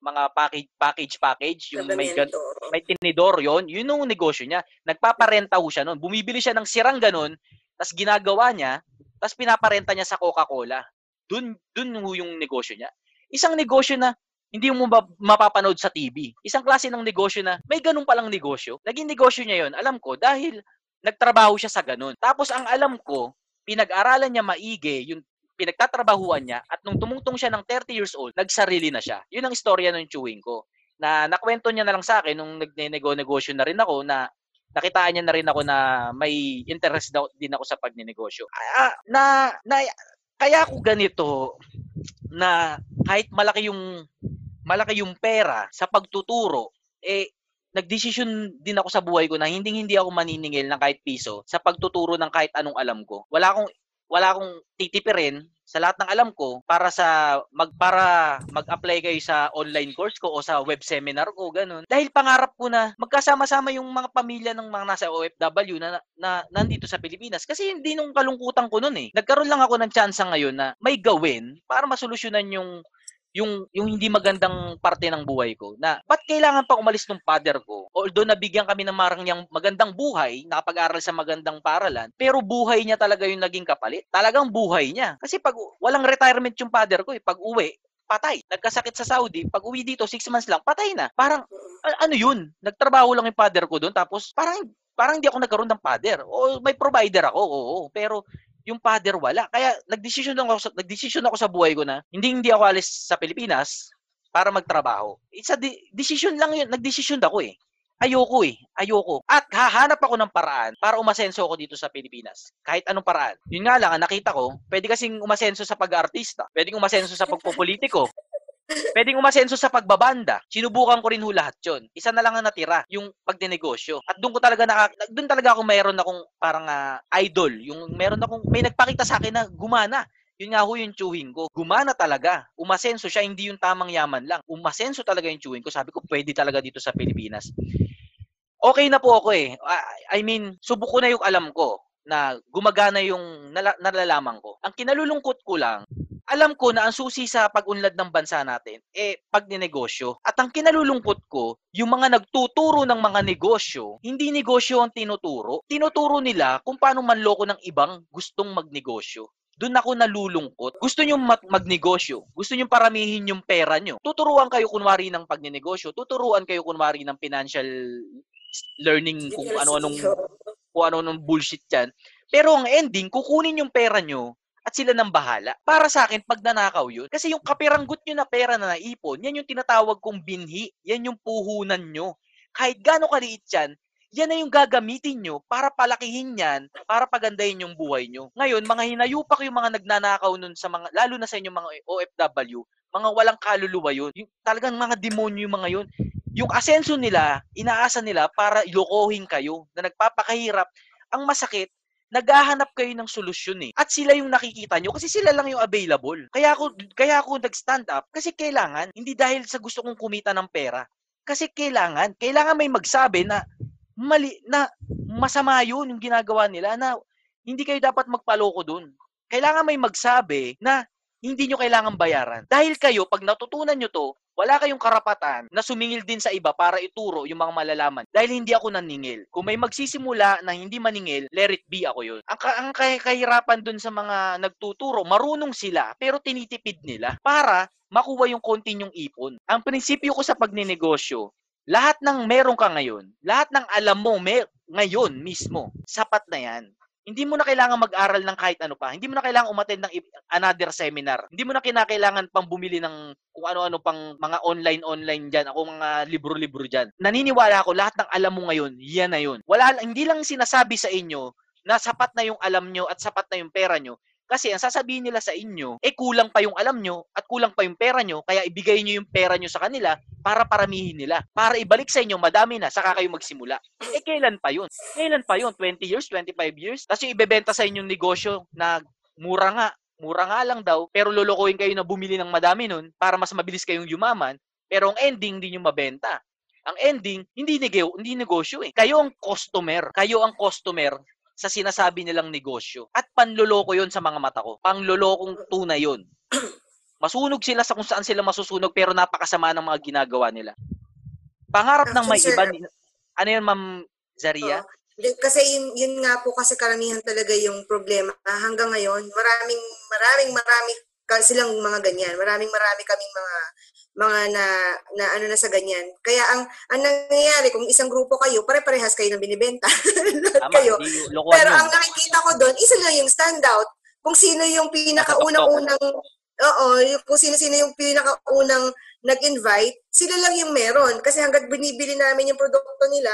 [SPEAKER 1] mga package package package yung may gan- may tinidor yon yun yung negosyo niya nagpaparenta ho siya noon bumibili siya ng sirang ganun tapos ginagawa niya tapos pinaparenta niya sa Coca-Cola. Dun, dun yung negosyo niya. Isang negosyo na hindi mo mapapanood sa TV. Isang klase ng negosyo na may ganun palang negosyo. Naging negosyo niya yon alam ko, dahil nagtrabaho siya sa ganun. Tapos ang alam ko, pinag-aralan niya maigi yung pinagtatrabahuan niya at nung tumungtong siya ng 30 years old, nagsarili na siya. Yun ang istorya ng chewing ko. Na nakwento niya na lang sa akin nung nagne-negosyo na rin ako na nakitaan niya na rin ako na may interest daw din ako sa pagnenegosyo. Ah, na, na kaya ako ganito na kahit malaki yung malaki yung pera sa pagtuturo, eh, nagdesisyon din ako sa buhay ko na hindi hindi ako maniningil ng kahit piso sa pagtuturo ng kahit anong alam ko. Wala akong wala akong titipirin sa lahat ng alam ko para sa mag para mag-apply kayo sa online course ko o sa web seminar ko ganun. Dahil pangarap ko na magkasama-sama yung mga pamilya ng mga nasa OFW na, na nandito sa Pilipinas kasi hindi nung kalungkutan ko noon eh. Nagkaroon lang ako ng chance ngayon na may gawin para masolusyonan yung yung yung hindi magandang parte ng buhay ko na ba't kailangan pa umalis ng father ko although nabigyan kami ng marangyang magandang buhay nakapag-aral sa magandang paralan pero buhay niya talaga yung naging kapalit talagang buhay niya kasi pag walang retirement yung father ko eh pag uwi patay. Nagkasakit sa Saudi, pag uwi dito, six months lang, patay na. Parang, ano yun? Nagtrabaho lang yung father ko doon, tapos parang, parang hindi ako nagkaroon ng father. O may provider ako, oo. Pero yung father wala. Kaya nagdesisyon ako sa, nagdesisyon ako sa buhay ko na hindi hindi ako alis sa Pilipinas para magtrabaho. It's a de- decision lang yun. Nagdesisyon ako eh. Ayoko eh. Ayoko. At hahanap ako ng paraan para umasenso ako dito sa Pilipinas. Kahit anong paraan. Yun nga lang, nakita ko, pwede kasing umasenso sa pag-artista. Pwede umasenso sa pagpopolitiko. Pwedeng umasenso sa pagbabanda. Sinubukan ko rin ho lahat yun. Isa na lang ang natira, yung pagdinegosyo. At doon ko talaga naka, doon talaga ako mayroon akong parang uh, idol. Yung meron akong, may nagpakita sa akin na gumana. Yun nga ho yung chewing ko. Gumana talaga. Umasenso siya, hindi yung tamang yaman lang. Umasenso talaga yung chewing ko. Sabi ko, pwede talaga dito sa Pilipinas. Okay na po ako eh. I mean, subok ko na yung alam ko na gumagana yung nala- nalalaman ko. Ang kinalulungkot ko lang, alam ko na ang susi sa pag-unlad ng bansa natin, eh, pagninegosyo. At ang kinalulungkot ko, yung mga nagtuturo ng mga negosyo, hindi negosyo ang tinuturo. Tinuturo nila kung paano manloko ng ibang gustong magnegosyo. Doon ako nalulungkot. Gusto nyo mag- magnegosyo. Gusto nyo paramihin yung pera nyo. Tuturuan kayo kunwari ng pagnenegosyo. Tuturuan kayo kunwari ng financial learning kung ano-anong kung ano-anong bullshit yan. Pero ang ending, kukunin yung pera nyo at sila nang bahala. Para sa akin, pag nanakaw yun, kasi yung kapiranggot nyo na pera na naipon, yan yung tinatawag kong binhi. Yan yung puhunan nyo. Kahit gaano kaliit yan, yan na yung gagamitin nyo para palakihin yan, para pagandahin yung buhay nyo. Ngayon, mga hinayupak yung mga nagnanakaw nun sa mga, lalo na sa inyong mga OFW, mga walang kaluluwa yun. Yung, talagang mga demonyo yung mga yun. Yung asenso nila, inaasa nila para ilokohin kayo na nagpapakahirap. Ang masakit, naghahanap kayo ng solusyon eh. At sila yung nakikita nyo kasi sila lang yung available. Kaya ako, kaya ako nag-stand up kasi kailangan, hindi dahil sa gusto kong kumita ng pera. Kasi kailangan, kailangan may magsabi na mali, na masama yun yung ginagawa nila na hindi kayo dapat magpaloko dun. Kailangan may magsabi na hindi nyo kailangan bayaran. Dahil kayo, pag natutunan nyo to, wala kayong karapatan na sumingil din sa iba para ituro yung mga malalaman. Dahil hindi ako naningil. Kung may magsisimula na hindi maningil, let it be ako yun. Ang, ang kahirapan dun sa mga nagtuturo, marunong sila, pero tinitipid nila para makuha yung konti yung ipon. Ang prinsipyo ko sa pagninegosyo, lahat ng meron ka ngayon, lahat ng alam mo may, ngayon mismo, sapat na yan. Hindi mo na kailangan mag-aral ng kahit ano pa. Hindi mo na kailangan umattend ng another seminar. Hindi mo na kinakailangan pang bumili ng kung ano-ano pang mga online-online dyan, ako mga libro-libro dyan. Naniniwala ako, lahat ng alam mo ngayon, yan na yun. Wala, hindi lang sinasabi sa inyo na sapat na yung alam nyo at sapat na yung pera nyo. Kasi ang sasabihin nila sa inyo, eh kulang pa yung alam nyo at kulang pa yung pera nyo, kaya ibigay nyo yung pera nyo sa kanila para paramihin nila. Para ibalik sa inyo, madami na, saka kayo magsimula. Eh kailan pa yun? Kailan pa yun? 20 years? 25 years? Tapos yung ibebenta sa inyong negosyo na mura nga, mura nga lang daw, pero lolokohin kayo na bumili ng madami nun para mas mabilis kayong yumaman, pero ang ending, hindi nyo mabenta. Ang ending, hindi, nego, hindi negosyo eh. Kayo ang customer. Kayo ang customer sa sinasabi nilang negosyo. At panloloko yon sa mga mata ko. Panglolokong tunay yon. (clears throat) Masunog sila sa kung saan sila masusunog pero napakasama ng mga ginagawa nila. Pangarap ng may
[SPEAKER 2] Actually,
[SPEAKER 1] iba, ano yun, Ma'am Zaria?
[SPEAKER 2] Di- Kasi yun, yun nga po kasi karamihan talaga yung problema. Hanggang ngayon, maraming, maraming, marami silang mga ganyan. Maraming, marami kaming mga mga na, na ano na sa ganyan. Kaya ang ang nangyayari, kung isang grupo kayo, pare-parehas kayo ng binibenta. (laughs)
[SPEAKER 1] Tama,
[SPEAKER 2] kayo.
[SPEAKER 1] di
[SPEAKER 2] Pero
[SPEAKER 1] yun.
[SPEAKER 2] ang nakikita ko doon, isa lang yung standout. Kung sino yung pinakaunang-unang, oo, yung, kung sino-sino yung pinakaunang nag-invite, sila lang yung meron. Kasi hanggat binibili namin yung produkto nila,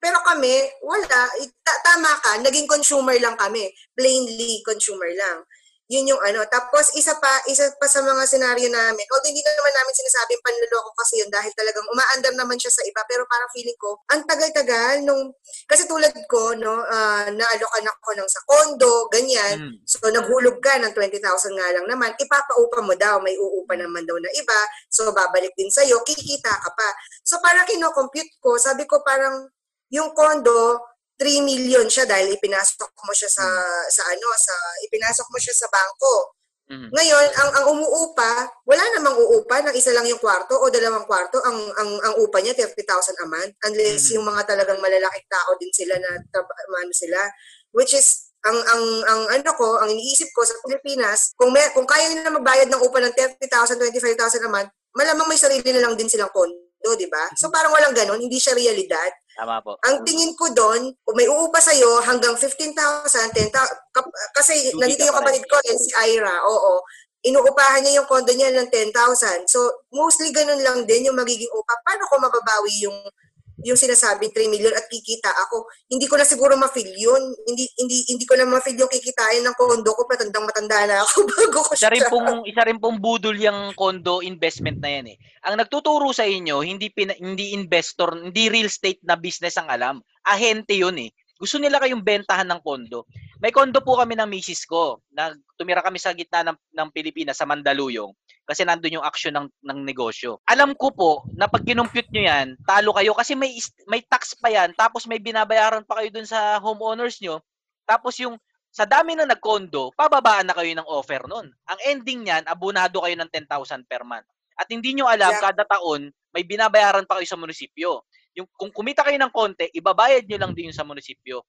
[SPEAKER 2] pero kami, wala. Ta- tama ka, naging consumer lang kami. Plainly consumer lang. Yun yung ano. Tapos isa pa, isa pa sa mga senaryo namin, although hindi naman namin sinasabing panluloko kasi yun dahil talagang umaandar naman siya sa iba, pero parang feeling ko, ang tagal-tagal nung, kasi tulad ko, no, ah, naalokan ako ng sa kondo, ganyan,
[SPEAKER 1] Mm.
[SPEAKER 2] So, naghulog ka ng 20,000 nga lang naman, ipapaupa mo daw, may uupa naman daw na iba, so babalik din sa'yo, kikita ka pa. So, parang kino-compute ko, sabi ko parang yung kondo, 3 million siya dahil ipinasok mo siya sa, sa ano, sa, ipinasok mo siya sa bangko.
[SPEAKER 1] Mm.
[SPEAKER 2] Ngayon, ang ang umuupa, wala namang uupa ng isa lang yung kwarto o dalawang kwarto, ang ang ang upa niya 30,000 a month unless
[SPEAKER 1] Mhm.
[SPEAKER 2] yung mga talagang malalaking tao din sila na ano sila which is ang ang ang ano ko, ang iniisip ko sa Pilipinas, kung may, kung kaya nila magbayad ng upa ng 30,000, 25,000 a month, malamang may sarili na lang din silang kondo, di ba? So parang walang ganun, hindi siya realidad.
[SPEAKER 1] Tama po.
[SPEAKER 2] Ang tingin ko doon, may uupa sa'yo hanggang 15,000, 10,000, kap- kasi
[SPEAKER 1] Lugi
[SPEAKER 2] nandito
[SPEAKER 1] ka
[SPEAKER 2] yung kapatid ko, eh, si Ira, oo. Inuupahan niya yung condo niya ng 10,000. So, mostly ganun lang din yung magiging upa. Paano ko mababawi yung yung sinasabing 3 million at kikita ako. Hindi ko na siguro ma-feel yun. Hindi hindi hindi ko na ma-feel yung kikitain ng condo ko patandang matanda na ako (laughs) bago ko
[SPEAKER 1] Isa rin
[SPEAKER 2] siya.
[SPEAKER 1] pong isa rin pong budol yung condo investment na yan eh. Ang nagtuturo sa inyo, hindi pina, hindi investor, hindi real estate na business ang alam. Ahente 'yun eh. Gusto nila kayong bentahan ng kondo. May kondo po kami ng misis ko. Nag tumira kami sa gitna ng, ng Pilipinas sa Mandaluyong kasi nandun yung action ng ng negosyo. Alam ko po na pag kinumpute nyo yan, talo kayo kasi may may tax pa yan tapos may binabayaran pa kayo dun sa homeowners nyo. Tapos yung sa dami na nagkondo, pababaan na kayo ng offer nun. Ang ending niyan, abonado kayo ng 10,000 per month. At hindi nyo alam,
[SPEAKER 2] Yeah.
[SPEAKER 1] kada taon, may binabayaran pa kayo sa munisipyo. Yung, kung kumita kayo ng konti, ibabayad nyo lang din sa munisipyo.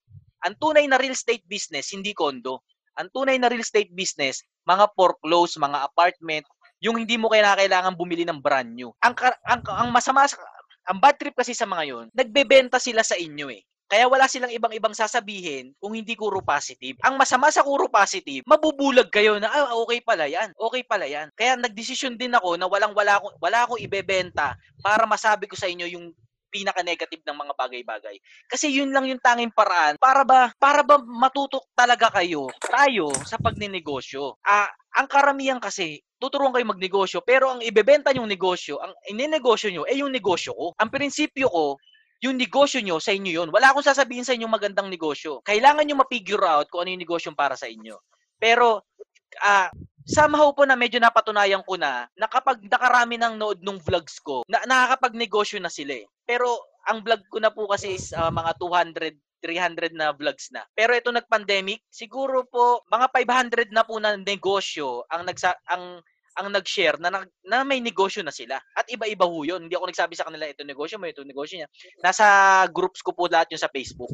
[SPEAKER 1] Ang tunay na real estate business, hindi kondo. Ang tunay na real estate business, mga foreclose, mga apartment, yung hindi mo kailangan bumili ng brand new. Ang, ang, ang masama, sa- ang bad trip kasi sa mga yon, nagbebenta sila sa inyo eh. Kaya wala silang ibang-ibang sasabihin kung hindi kuro positive. Ang masama sa kuro positive, mabubulag kayo na, ah, okay pala yan. Okay pala yan. Kaya nagdesisyon din ako na walang wala akong, wala akong ibebenta para masabi ko sa inyo yung pinaka-negative ng mga bagay-bagay. Kasi yun lang yung tanging paraan para ba para ba matutok talaga kayo tayo sa pagninegosyo. Ah, ang karamihan kasi tuturuan kayo magnegosyo pero ang ibebenta yung negosyo, ang ininegosyo nyo ay yung negosyo ko. Ang prinsipyo ko, yung negosyo nyo, sa inyo yun. Wala akong sasabihin sa inyo magandang negosyo. Kailangan nyo ma-figure out kung ano yung negosyo para sa inyo. Pero, ah, somehow po na medyo napatunayan ko na na kapag nakarami ng nood nung vlogs ko, na, nakakapag-negosyo na sila eh. Pero, ang vlog ko na po kasi is ah, mga 200 300 na vlogs na. Pero ito nag-pandemic, siguro po mga 500 na po na negosyo ang nagsa ang ang nag-share na, na may negosyo na sila. At iba-iba ho yun. Hindi ako nagsabi sa kanila, ito negosyo mo, ito negosyo niya. Nasa groups ko po lahat yun sa Facebook.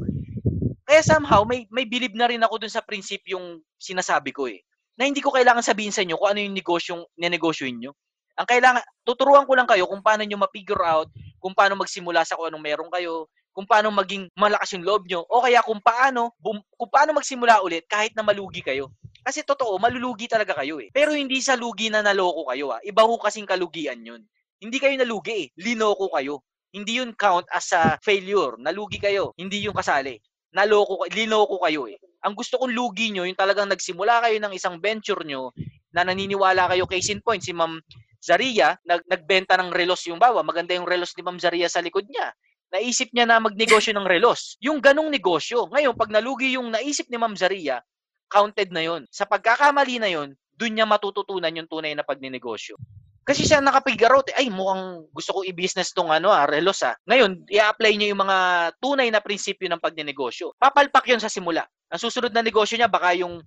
[SPEAKER 1] Kaya somehow, may, may believe na rin ako dun sa prinsipyong sinasabi ko eh. Na hindi ko kailangan sabihin sa inyo kung ano yung negosyong ninegosyoin nyo. Ang kailangan, tuturuan ko lang kayo kung paano nyo ma-figure out, kung paano magsimula sa kung anong meron kayo, kung paano maging malakas yung loob nyo, o kaya kung paano, bum- kung paano magsimula ulit kahit na malugi kayo. Kasi totoo, malulugi talaga kayo eh. Pero hindi sa lugi na naloko kayo ah. Iba ho kasing kalugian yun. Hindi kayo nalugi eh. Linoko kayo. Hindi yun count as a failure. Nalugi kayo. Hindi yung kasali. Naloko, linoko kayo eh. Ang gusto kong lugi nyo, yung talagang nagsimula kayo ng isang venture nyo na naniniwala kayo, case in point, si Ma'am Zaria, nag, nagbenta ng relos yung bawa. Maganda yung relos ni Ma'am Zaria sa likod niya naisip niya na magnegosyo ng relos. Yung ganong negosyo. Ngayon, pag nalugi yung naisip ni Ma'am Zaria, counted na yon. Sa pagkakamali na yon, dun niya matututunan yung tunay na pagninegosyo. Kasi siya eh, ay mukhang gusto ko i-business tong ano ah, relos ah. Ngayon, i-apply niya yung mga tunay na prinsipyo ng pagninegosyo. Papalpak yon sa simula. Ang susunod na negosyo niya, baka yung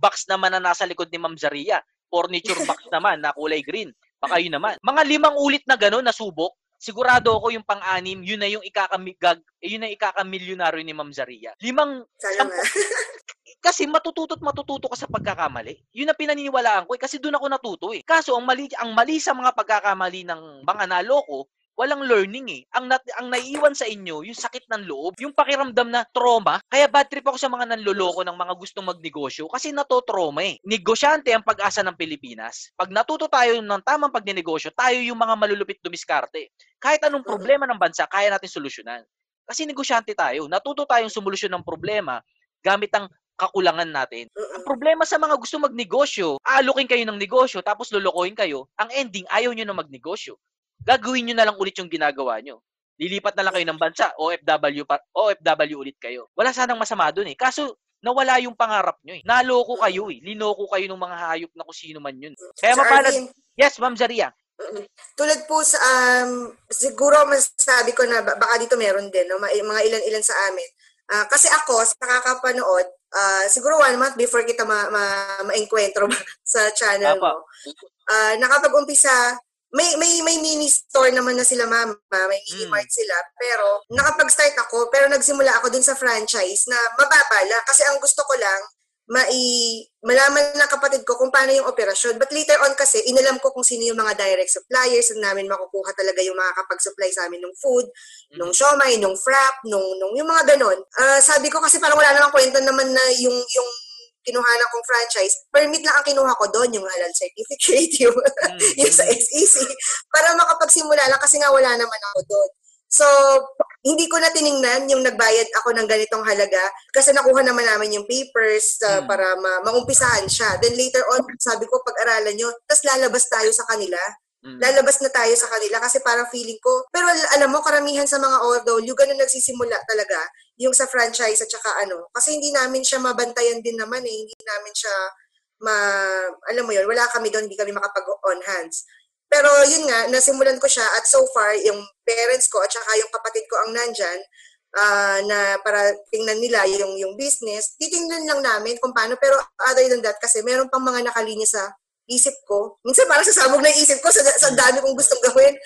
[SPEAKER 1] box naman na nasa likod ni Ma'am Zaria. Furniture box (laughs) naman na kulay green. Baka yun naman. Mga limang ulit na gano'n na subok, sigurado ako yung pang-anim, yun na yung ikakamigag, yun na ikakamilyonaryo ni Ma'am Zaria. Limang,
[SPEAKER 2] nga. (laughs)
[SPEAKER 1] kasi matututo at matututo ka sa pagkakamali. Yun ang pinaniniwalaan ko eh, kasi doon ako natuto eh. Kaso ang mali, ang mali sa mga pagkakamali ng mga naloko, walang learning eh. Ang, nat, ang naiiwan sa inyo, yung sakit ng loob, yung pakiramdam na trauma. Kaya bad trip ako sa mga nanloloko ng mga gustong magnegosyo kasi nato-trauma eh. Negosyante ang pag-asa ng Pilipinas. Pag natuto tayo ng tamang pagnenegosyo, tayo yung mga malulupit dumiskarte. Kahit anong problema ng bansa, kaya natin solusyonan. Kasi negosyante tayo. Natuto tayong solusyon ng problema gamit ang kakulangan natin. Ang problema sa mga gusto magnegosyo, aalukin kayo ng negosyo tapos lolokohin kayo, ang ending ayaw nyo na magnegosyo. Gagawin nyo na lang ulit yung ginagawa nyo. Lilipat na lang kayo ng bansa, OFW, pa, OFW ulit kayo. Wala sanang masama dun eh. Kaso, nawala yung pangarap nyo eh. Naloko kayo eh. Linoko kayo ng mga hayop na kung sino man yun. Kaya mapalad. Yes, Ma'am Zaria.
[SPEAKER 2] Tulad po sa, um, siguro masasabi ko na ba- baka dito meron din, no? mga ilan-ilan sa amin. Ah, kasi ako, sa kakapanood, ah, siguro one month before kita ma- ma- ma-enkwentro (laughs) sa channel mo, ah, nakapag-umpisa, may, may, may mini store naman na sila mama, may mini
[SPEAKER 1] Mm.
[SPEAKER 2] mart sila, pero nakapag-start ako, pero nagsimula ako dun sa franchise na mababa lang, kasi ang gusto ko lang, mai malaman ng kapatid ko kung paano yung operasyon. But later on kasi, inalam ko kung sino yung mga direct suppliers na namin makukuha talaga yung makakapag-supply sa amin ng food, nung siomay, nung frap, nung, nung yung mga ganon. Ah, sabi ko kasi parang wala namang kwento naman na yung, yung kinuha kong franchise, permit lang ang kinuha ko doon, yung halal certificate, (laughs) yung,
[SPEAKER 1] Mm.
[SPEAKER 2] yung sa SEC, para makapagsimula lang kasi nga wala naman ako doon. So, hindi ko na tiningnan yung nagbayad ako ng ganitong halaga kasi nakuha naman namin yung papers uh,
[SPEAKER 1] Hmm.
[SPEAKER 2] para ma- maumpisahan siya. Then later on, sabi ko, pag-aralan nyo, tapos lalabas tayo sa kanila.
[SPEAKER 1] Mm.
[SPEAKER 2] Lalabas na tayo sa kanila kasi parang feeling ko, pero al- alam mo, karamihan sa mga OFW, ganun nagsisimula talaga yung sa franchise at saka ano. Kasi hindi namin siya mabantayan din naman eh. Hindi namin siya ma, alam mo yun, wala kami doon, hindi kami makapag-on hands. Pero yun nga, nasimulan ko siya at so far, yung parents ko at saka yung kapatid ko ang nandyan, ah, na para tingnan nila yung, yung business, titingnan lang namin kung paano. Pero other than that, kasi meron pang mga nakalinya sa isip ko. Minsan parang sasabog na isip ko sa, sa dami kong gustong gawin.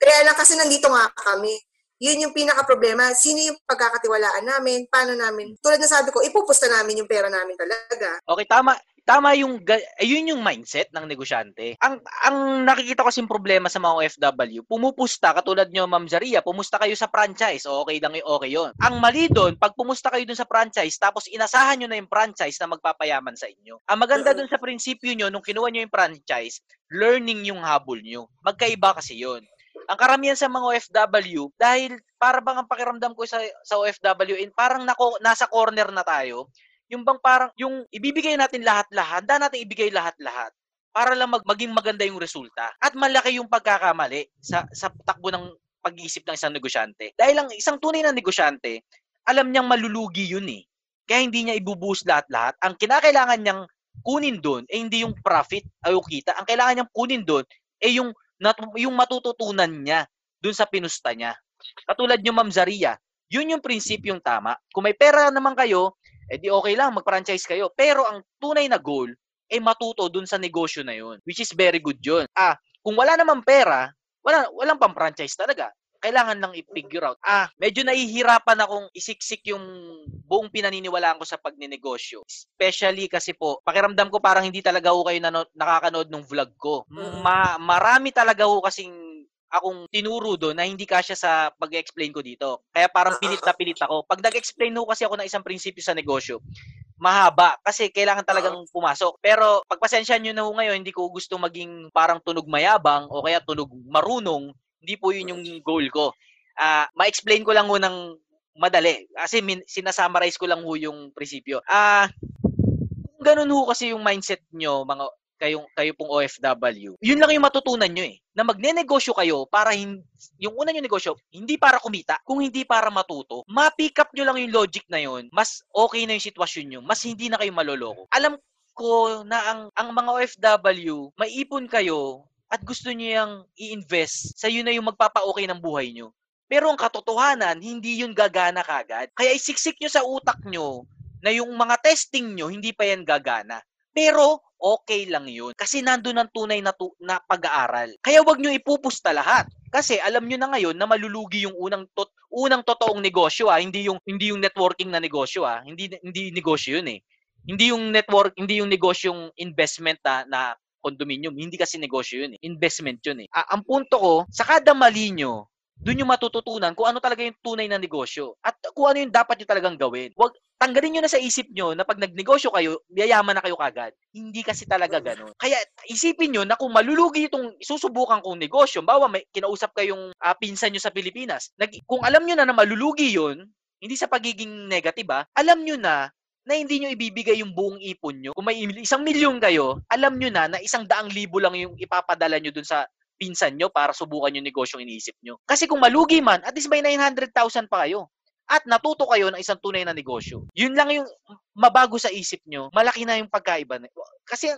[SPEAKER 2] Kaya lang kasi nandito nga kami. Yun yung pinaka-problema. Sino yung pagkakatiwalaan namin? Paano namin? Tulad na sabi ko, ipupusta namin yung pera namin talaga.
[SPEAKER 1] Okay, tama. Tama yung ayun yung mindset ng negosyante. Ang ang nakikita ko kasing problema sa mga OFW, pumupusta katulad nyo Ma'am Zaria, pumusta kayo sa franchise. Okay lang y- okay 'yon. Ang mali doon, pag pumusta kayo dun sa franchise tapos inasahan nyo na yung franchise na magpapayaman sa inyo. Ang maganda dun sa prinsipyo nyo nung kinuha nyo yung franchise, learning yung habol nyo. Magkaiba kasi 'yon. Ang karamihan sa mga OFW, dahil para bang ang pakiramdam ko sa, sa OFW, in, parang nako, nasa corner na tayo, yung bang parang, yung ibibigay natin lahat-lahat, handa natin ibigay lahat-lahat para lang mag, maging maganda yung resulta. At malaki yung pagkakamali sa, sa takbo ng pag-iisip ng isang negosyante. Dahil ang isang tunay na negosyante, alam niyang malulugi yun eh. Kaya hindi niya ibubuhos lahat-lahat. Ang kinakailangan niyang kunin doon ay hindi yung profit o yung kita. Ang kailangan niyang kunin doon ay yung, nat- yung matututunan niya doon sa pinusta niya. Katulad niyo Ma'am Zaria, yun yung prinsipyong tama. Kung may pera naman kayo, eh di okay lang, mag-franchise kayo. Pero ang tunay na goal, ay matuto dun sa negosyo na yun. Which is very good yun. Ah, kung wala naman pera, wala, walang pang franchise talaga. Kailangan lang i-figure out. Ah, medyo nahihirapan akong isiksik yung buong pinaniniwalaan ko sa pagninegosyo. Especially kasi po, pakiramdam ko parang hindi talaga ho kayo nano- nakakanood ng vlog ko. Ma- marami talaga ho kasing akong tinuro doon na hindi kasya sa pag-explain ko dito. Kaya parang pilit na pilit ako. Pag nag-explain ho kasi ako ng isang prinsipyo sa negosyo, mahaba kasi kailangan talagang pumasok. Pero pagpasensya nyo na ho ngayon, hindi ko gusto maging parang tunog mayabang o kaya tunog marunong. Hindi po yun yung goal ko. Ah, ma-explain ko lang ho ng madali. Kasi min- sinasummarize ko lang ho yung prinsipyo. Ah, kung ganun ho kasi yung mindset nyo, mga kayong kayo pong OFW. Yun lang yung matutunan nyo eh. Na magne-negosyo kayo para hin- yung una yung negosyo, hindi para kumita, kung hindi para matuto. Ma-pick up nyo lang yung logic na yun, mas okay na yung sitwasyon nyo, mas hindi na kayo maloloko. Alam ko na ang ang mga OFW, maipon kayo at gusto nyo yung i-invest sa yun na yung magpapa-okay ng buhay nyo. Pero ang katotohanan, hindi yun gagana kagad. Kaya isiksik nyo sa utak nyo na yung mga testing nyo, hindi pa yan gagana. Pero, okay lang yun. Kasi nandun ang tunay na, tu- na pag-aaral. Kaya wag nyo ipupusta lahat. Kasi alam nyo na ngayon na malulugi yung unang tot, unang totoong negosyo ah, hindi yung hindi yung networking na negosyo ah. Hindi hindi negosyo yun eh. Hindi yung network, hindi yung negosyong investment na, na condominium. Hindi kasi negosyo yun eh. Investment yun eh. Ah, ang punto ko, sa kada mali nyo, doon yung matututunan kung ano talaga yung tunay na negosyo at kung ano yung dapat nyo talagang gawin. Wag tanggalin nyo na sa isip nyo na pag nagnegosyo kayo, yayaman na kayo kagad. Hindi kasi talaga ganun. Kaya isipin nyo na kung malulugi itong susubukan kong negosyo, bawa may kinausap kayong uh, pinsan nyo sa Pilipinas, nag, kung alam nyo na na malulugi yun, hindi sa pagiging negative ah, alam nyo na na hindi nyo ibibigay yung buong ipon nyo. Kung may isang milyon kayo, alam nyo na na isang daang libo lang yung ipapadala nyo dun sa pinsan nyo para subukan yung negosyong iniisip nyo. Kasi kung malugi man, at least may 900,000 pa kayo. At natuto kayo ng isang tunay na negosyo. Yun lang yung mabago sa isip nyo. Malaki na yung pagkaiba. Kasi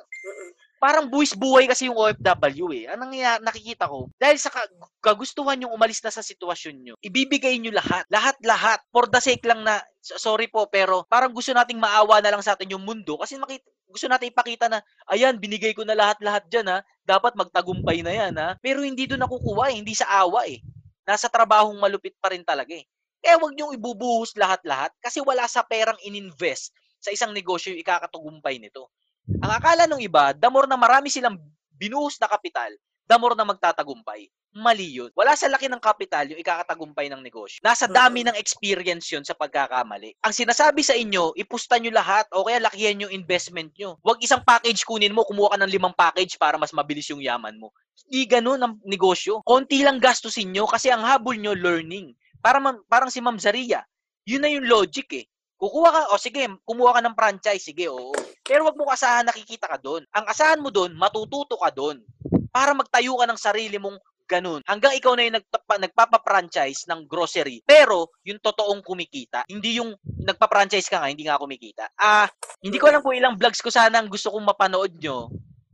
[SPEAKER 1] parang buwis buhay kasi yung OFW eh. Anong nakikita ko? Dahil sa kagustuhan yung umalis na sa sitwasyon nyo, ibibigay nyo lahat. Lahat-lahat. For the sake lang na, sorry po, pero parang gusto nating maawa na lang sa atin yung mundo kasi makita, gusto natin ipakita na, ayan, binigay ko na lahat-lahat dyan ha. Dapat magtagumpay na yan ha. Pero hindi doon nakukuha eh. Hindi sa awa eh. Nasa trabahong malupit pa rin talaga eh. Kaya wag niyong ibubuhos lahat-lahat kasi wala sa perang ininvest sa isang negosyo yung ikakatugumpay nito. Ang akala ng iba, the more na marami silang binuhos na kapital, the more na magtatagumpay. Mali yun. Wala sa laki ng kapital yung ikakatagumpay ng negosyo. Nasa dami ng experience yun sa pagkakamali. Ang sinasabi sa inyo, ipusta nyo lahat o kaya lakihan yung investment nyo. Huwag isang package kunin mo, kumuha ka ng limang package para mas mabilis yung yaman mo. Hindi ganun ang negosyo. Konti lang gastusin nyo kasi ang habol nyo, learning. Para parang si Ma'am Zaria. Yun na yung logic eh. Kukuha ka, o sige, kumuha ka ng franchise, sige, oo. Pero wag mo asahan nakikita ka doon. Ang asahan mo doon, matututo ka doon. Para magtayo ka ng sarili mong ganun. Hanggang ikaw na yung nagpa, nagpapa-franchise ng grocery. Pero, yung totoong kumikita. Hindi yung nagpa-franchise ka nga, hindi nga kumikita. Ah, hindi ko alam kung ilang vlogs ko sana ang gusto kong mapanood nyo